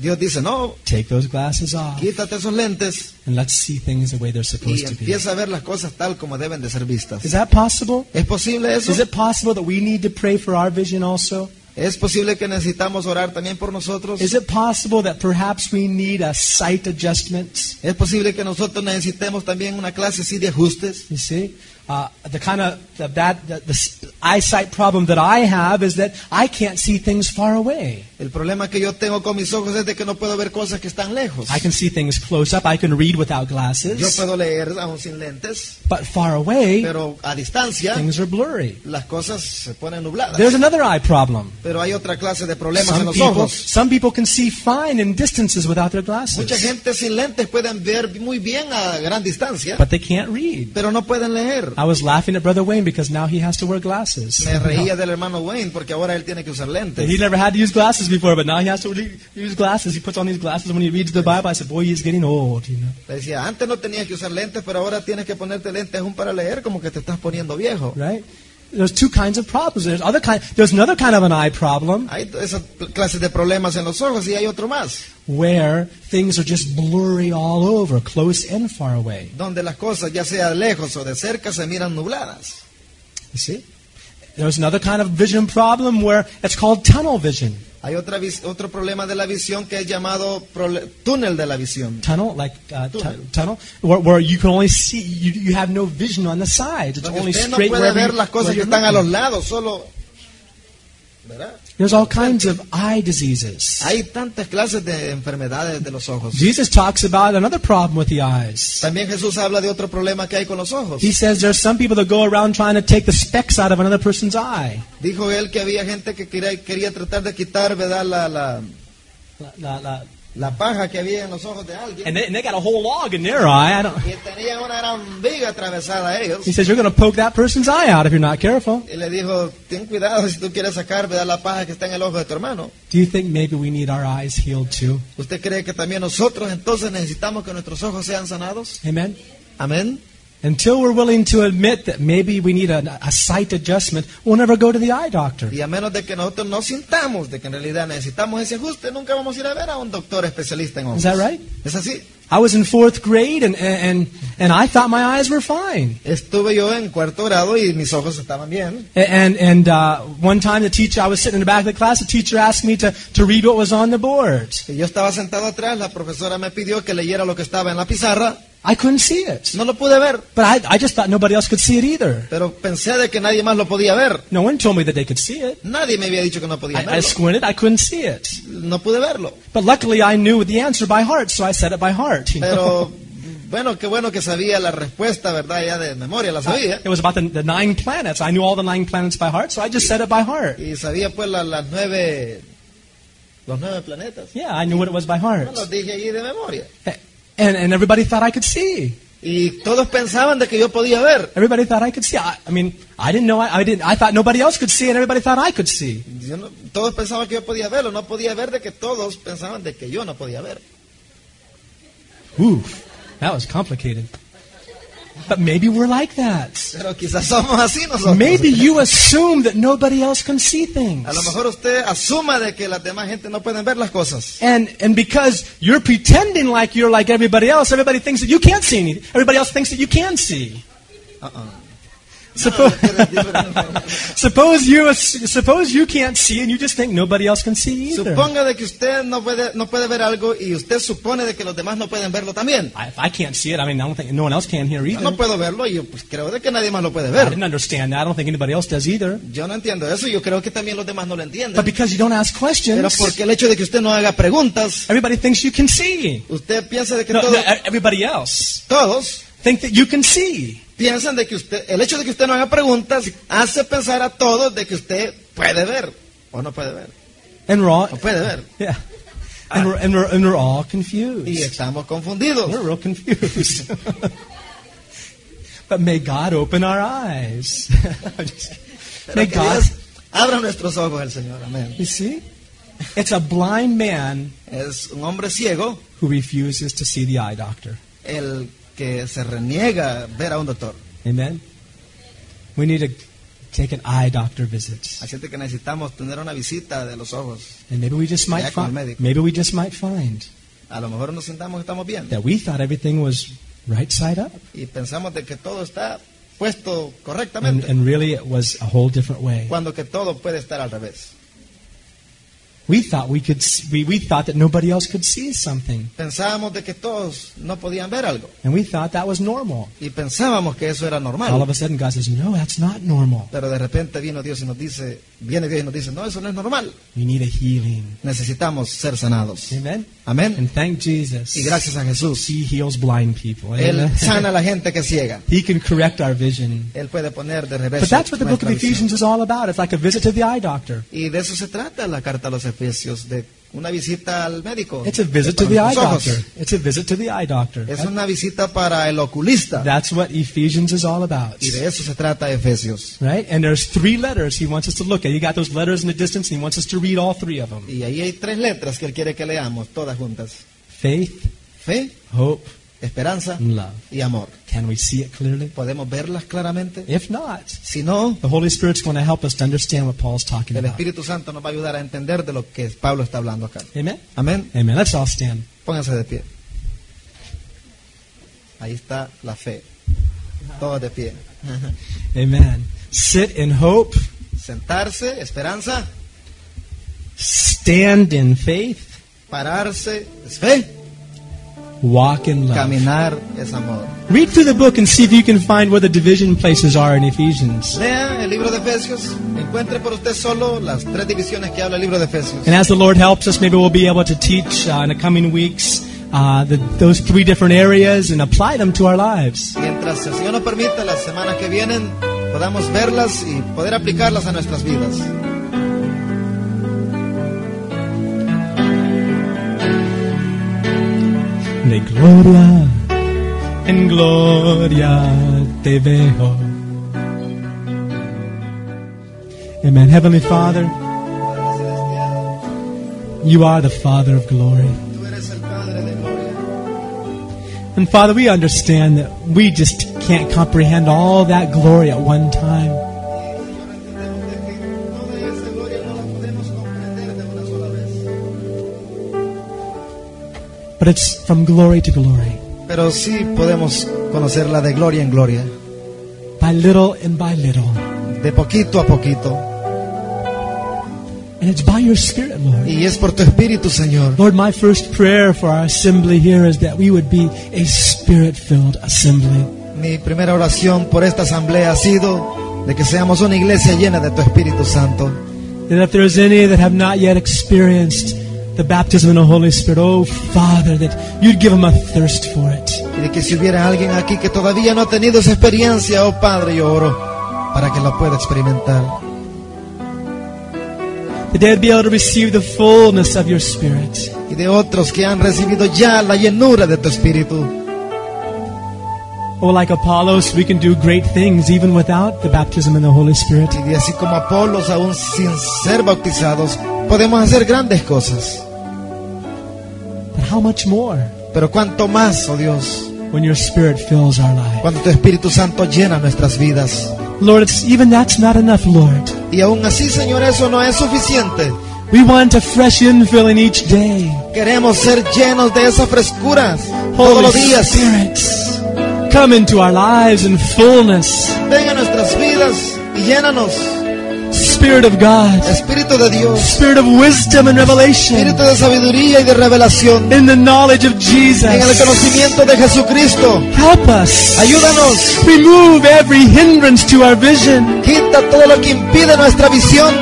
Dios dice, no, take those glasses off quítate esos lentes and let's see things the way they're y supposed to be. empieza a ver las cosas tal como deben de ser vistas. Is that possible? ¿Es posible eso? Is it possible that we need to pray for our vision also? ¿Es posible que necesitamos orar también por nosotros? Is it possible that perhaps we need a sight adjustment? ¿Es posible que nosotros necesitemos también una clase así de ajustes? You see, uh, the kind of the bad the, the eyesight problem that I have is that I can't see things far away. El problema que yo tengo con mis ojos es de que no puedo ver cosas que están lejos. I can see things close up. I can read without Yo glasses, puedo leer aún sin lentes, but far away pero a distancia things are blurry. las cosas se ponen nubladas. There's another eye problem. Pero hay otra clase de problemas en Some los people, ojos. some people can see fine in distances without their Mucha glasses, gente sin lentes pueden ver muy bien a gran distancia, but they can't read. pero no pueden leer. I was laughing at Brother Wayne because now he has to wear glasses. Me reía del hermano Wayne porque ahora él tiene que usar lentes. He never had to use glasses before, but now he has to use glasses. He puts on these glasses when he reads the Bible. I said, boy, he's getting old, you know. Le decía, antes no tenías que usar lentes, pero ahora tienes que ponerte lentes aún para leer, como que te estás poniendo viejo. Right? There's two kinds of problems. There's other kind. There's another kind of an eye problem Hay esas clases de problemas en los ojos y hay otro más, where things are just blurry all over, close and far away. donde las cosas, ya sea lejos o de cerca, se miran nubladas. You see? There's another kind of vision problem where it's called tunnel vision. Hay otra otro problema de la visión que es llamado túnel de la visión. Tunnel, like uh, Tunnel. tunnel, where, where you can only see, you, you have no vision on the sides. It's Donde only usted no straight puede ver las cosas que están a los lados, solo... ¿Verdad? There's all kinds of eye diseases. Hay tantas clases de enfermedades de los ojos. Jesus talks about another problem with the eyes. También Jesús habla de otro problema que hay con los ojos. He says there's some people that go around trying to take the specks out of another person's eye. Dijo él que había gente que quería, quería tratar de quitar, ¿verdad? La, la, La- la- La paja que había en los ojos de alguien. and, they, and they got a whole log in their eye. I don't, Y tenían una gran viga atravesada ellos. he says, You're going to poke that person's eye out if you're not careful. Y le dijo, ten cuidado si tú quieres sacar, ¿verdad? La paja que está en el ojo de tu hermano. Do you think maybe we need our eyes healed too? ¿Usted cree que también nosotros entonces necesitamos que nuestros ojos sean sanados? Amen? Amén. Until we're willing to admit that maybe we need a, a sight adjustment, we'll never go to the eye doctor. Y a menos de que nosotros no sintamos de que en realidad necesitamos ese ajuste, nunca vamos a ir a ver a un doctor especialista en ojos. Is that right? ¿Es así? I was in fourth grade and, and, and I thought my eyes were fine. Estuve yo en cuarto grado y mis ojos estaban bien. And, and uh, one time the teacher, I was sitting in the back of the class, the teacher asked me to, to read what was on the board. Y yo estaba sentado atrás, la profesora me pidió que leyera lo que estaba en la pizarra. I couldn't see it. No lo pude ver, But I, I just thought nobody else could see it either. pero pensé de que nadie más lo podía ver. No one told me that they could see it. Nadie me había dicho que no podía I, I squinted, I couldn't see it. No pude verlo. But luckily I knew the answer by heart, so I said it by heart. you know. Pero bueno, qué bueno que sabía la respuesta, ¿verdad? Ya de memoria la sabía. It was about the, the nine planets. I knew all the nine planets by heart, so I just said it by heart. Y sabía pues la- las nueve, los nueve planetas. Yeah, I knew what it was by heart. Los dije allí de memoria. Eh, And, and everybody thought I could see. Y todos pensaban de que yo podía ver. Everybody thought I could see. I, I mean, I didn't know. I, I didn't. I thought nobody else could see, and everybody thought I could see. Yo no- todos pensaban que yo podía verlo. No podía ver de que todos pensaban de que yo no podía ver. Oof, that was complicated. But maybe we're like that. Pero quizás somos así nosotros. Maybe you assume that nobody else can see A lo things. mejor usted asuma de que la demás gente no pueden ver las cosas. And, and because you're pretending like you're like everybody else, everybody thinks that you can't see anything. Everybody else thinks that you can see. Uh-uh. Suppose, suppose, you, suppose you can't see and you just think nobody else can see either. Suponga de que usted no puede, no puede ver algo y usted supone de que los demás no pueden verlo también. I, if I can't see it, I mean, I don't think no one else can here either. no puedo verlo y yo pues creo de que nadie más lo puede I ver. didn't understand that. I don't think anybody else does either. Yo no entiendo eso yo creo que también los demás no lo entienden. But because you don't ask Pero questions, porque el hecho de que usted no haga preguntas, everybody thinks you can see. usted piensa de que No, todo- no, everybody else todos think that you can see. Piensan de que usted, el hecho de que usted no haga preguntas hace pensar a todos de que usted puede ver o no puede ver. And we're all, O puede ver. yeah. And we're, and we're, and we're all Y confused. estamos confundidos. We're real confused. but may God open our eyes. May God, abra nuestros ojos el Señor. Amén. you see? It's a blind man Es un hombre ciego who refuses to see the eye doctor. el que se reniega ver a un doctor. Amen? We need to take an eye doctor visit. Así que necesitamos tener una visita de los ojos. And maybe we just might find, maybe we just might find A lo mejor nos sintamos que estamos bien that we thought everything was right side up. y pensamos de que todo está puesto And, correctamente and really it was a whole different way. cuando que todo puede estar al revés. We thought we could, we, we thought that nobody else could see something. Pensábamos de que todos no podían ver algo And we thought that was normal. y pensábamos que eso era All of normal. a sudden God says, no, that's not normal. Pero de repente vino Dios y nos dice, viene Dios y nos dice, no, eso no es normal. We need a healing. Necesitamos ser sanados. Amen? Amén. And thank Jesus. Y gracias a Jesús, He heals blind people. Él Amen? sana a la gente que ciega. He can correct our vision. Él puede poner de revés. But that's what the book of. Ephesians is all about. It's like a visit to the eye doctor. Y de eso se trata la carta a los Efesios, de una visita al médico. It's a visit to the eye doctor. It's a visit to the eye doctor. Es una visita para el oculista. That's what Ephesians is all about. Y de eso se trata Efesios. Right? And there's three letters he wants us to look at. You got those letters in the distance, and he wants us to read all three of them. Y ahí hay tres letras que él quiere que leamos, todas juntas. Faith, Fe, hope, esperanza love. y amor. Can we see it clearly? ¿Podemos verlas claramente? If not, Si no, the Holy Spirit's going to help us to understand what Paul's talking el about. Espíritu Santo nos va a ayudar a entender de lo que Pablo está hablando acá. Amen? Amén. Amen. Let's all stand. Pónganse de pie. Ahí está la fe. Todos de pie. Amen. Sit in hope, Sentarse, esperanza. stand in faith, Pararse es fe. Walk in love. Caminar es amor. Read through the book and see if you can find where the division places are in Ephesians. Lea el libro de Efesios. Encuentre por usted solo las tres divisiones que habla el libro de Efesios. And as the Lord helps us, maybe we'll be able to teach uh, in the coming weeks uh, the, those three different areas and apply them to our lives. Mientras el Señor nos permita, las semanas que vienen podamos verlas y poder aplicarlas a nuestras vidas. De gloria en gloria te veo. Amen. Heavenly Father, you are the Father of glory. And Father, we understand that we just can't comprehend all that glory at one time. But it's from glory to glory, Pero sí podemos conocerla de gloria en gloria, by little and by little. de poquito a poquito. And it's by your Spirit, Lord. Y es por tu Espíritu, Señor. Lord, my first prayer for our assembly here is that we would be a spirit filled assembly. Mi primera oración por esta asamblea ha sido de que seamos una iglesia llena de tu Espíritu Santo. That if there's any that have not yet experienced the baptism in the Holy Spirit, oh Father, that you'd give them a thirst for it. Y de que si hubiera alguien aquí que todavía no ha tenido esa experiencia, oh Padre, yo oro para que la pueda experimentar. That they'd be able to receive the fullness of your Spirit. Y de otros que han recibido ya la llenura de tu Espíritu. Oh, like Apollos, we can do great things even without the baptism in the Holy Spirit. Y así como Apolos, aún sin ser bautizados, podemos hacer grandes cosas. But how much more Pero cuánto más, oh Dios, when your Spirit fills our life? cuando tu Espíritu Santo llena nuestras vidas. Lord, it's, even that's not enough, Lord. Y aún así, Señor, eso no es suficiente. We want a fresh infilling each day. Queremos ser llenos de esa frescura todos Holy los días. Spirit, come into our lives in fullness. Ven a nuestras vidas y llénanos. Spirit of God, Espíritu de Dios, Spirit of wisdom and revelation, Espíritu de sabiduría y de revelación. in the knowledge of En el Jesus. conocimiento de Jesucristo. Help us. Ayúdanos. Remove every hindrance to our vision. Quita todo lo que impide nuestra visión.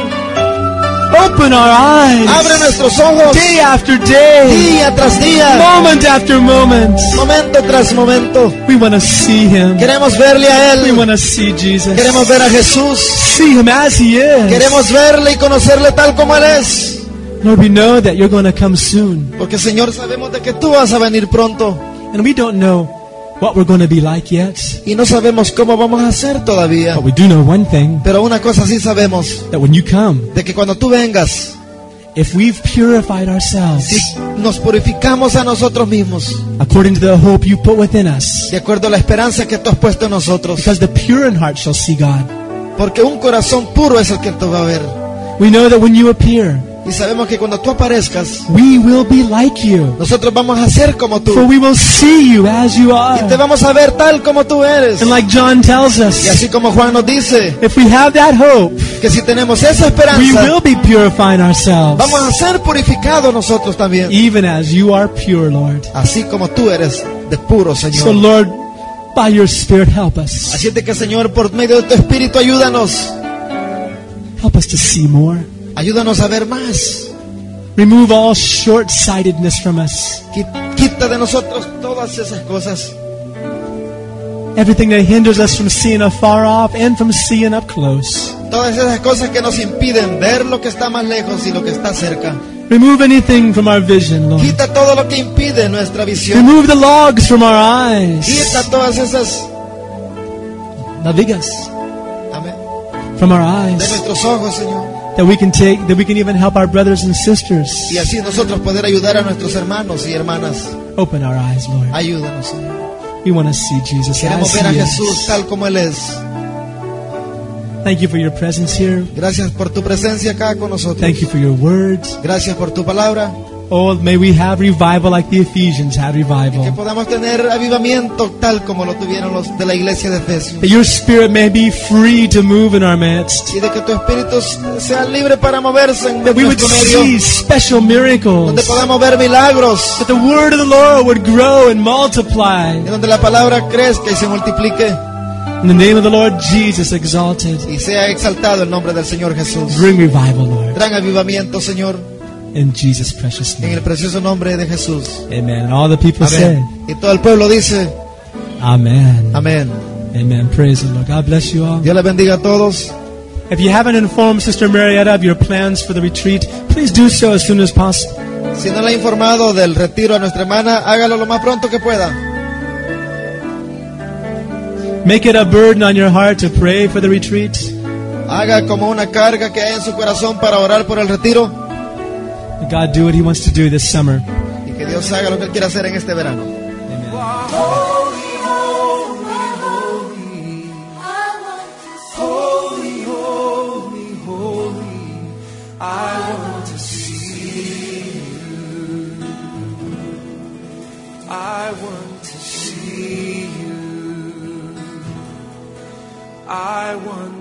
Open our eyes. Abre nuestros ojos Day after day, día tras día, moment after moment. momento tras momento. We want to see Him. Queremos verle a We Él. want to see Jesus. Queremos ver a Jesús. See Him as He is. Queremos verle y conocerle tal como Él es. Lord, we know that you're going to come soon. Porque Señor, sabemos de que tú vas a venir pronto. And we don't know what we're going to be like yet. Y no sabemos cómo vamos a hacer todavía. But we do know one thing Pero una cosa sí sabemos. that when you come, De que cuando tú vengas, if we've purified ourselves si nos purificamos a nosotros mismos. according to the hope you put within us, De acuerdo a la esperanza que tú has puesto en nosotros. because the pure in heart shall see God. Porque un corazón puro es el que tú va a ver. We know that when you appear, Y sabemos que cuando tú aparezcas, we will be like you. nosotros vamos a ser como For tú. we will see you as you Y te are. vamos a ver tal como tú eres. And like John tells Y us, así como Juan nos dice, if we have that hope, que si tenemos esa we esperanza, will be purifying ourselves, vamos a ser purificados nosotros también. even as you are pure, Lord. Así como tú eres de puro, So, Señor. Lord, by your Spirit, help us. Así es de que, Señor, por medio de tu Espíritu, ayúdanos. Help us to see more. Ayúdanos a ver más. Remove all short sightedness from us. Qui- Quita de nosotros todas esas cosas. Everything that hinders us from seeing afar off and from seeing up close. Todas esas cosas que nos impiden ver lo que está más lejos y lo que está cerca. Remove anything from our vision, Lord. Quita todo lo que impide nuestra visión. Remove the logs from our eyes. Quita todas esas The vigas amén, from our de eyes. nuestros ojos, Señor. That we can take, that we can even help our brothers and sisters. Y así nosotros poder ayudar a nuestros hermanos y hermanas. Open our eyes, Lord. Ayúdanos, Señor. We want to see Jesus Queremos ver a Jesús tal como Él es. Thank you for your presence here. Gracias por tu presencia acá con nosotros. Thank you for your words. Gracias por tu palabra. Oh, may we have revival like the Ephesians had Que revival. podamos tener avivamiento tal como lo tuvieron los de la iglesia de Efesios. That your spirit may be free to move in our midst. Y de que tu espíritu sea libre para moverse en That we would medio. see special Donde miracles. podamos ver milagros. That the word of the Lord would grow and multiply. Y donde la palabra crezca y se multiplique. In the name of the Lord Jesus exalted. Y sea exaltado el nombre del Señor Jesús. Bring revival, Lord. Gran avivamiento, Señor. In Jesus' precious En name. el precioso nombre de Jesús. Amen. All the people Amén. Y todo el pueblo dice, Amen. amén. Amen. Praise the Lord. God bless you all. Dios les bendiga a todos. If you haven't informed Sister Marietta of your plans for the retreat, please do so as soon as possible. Si no le ha informado del retiro a nuestra hermana, hágalo lo más pronto que pueda. Make it a burden on your heart to pray for the retreat. Haga como una carga que hay en su corazón para orar por el retiro God do what He wants to do this summer. Y que Dios haga lo que él quiere hacer en este verano. I want to see you. I want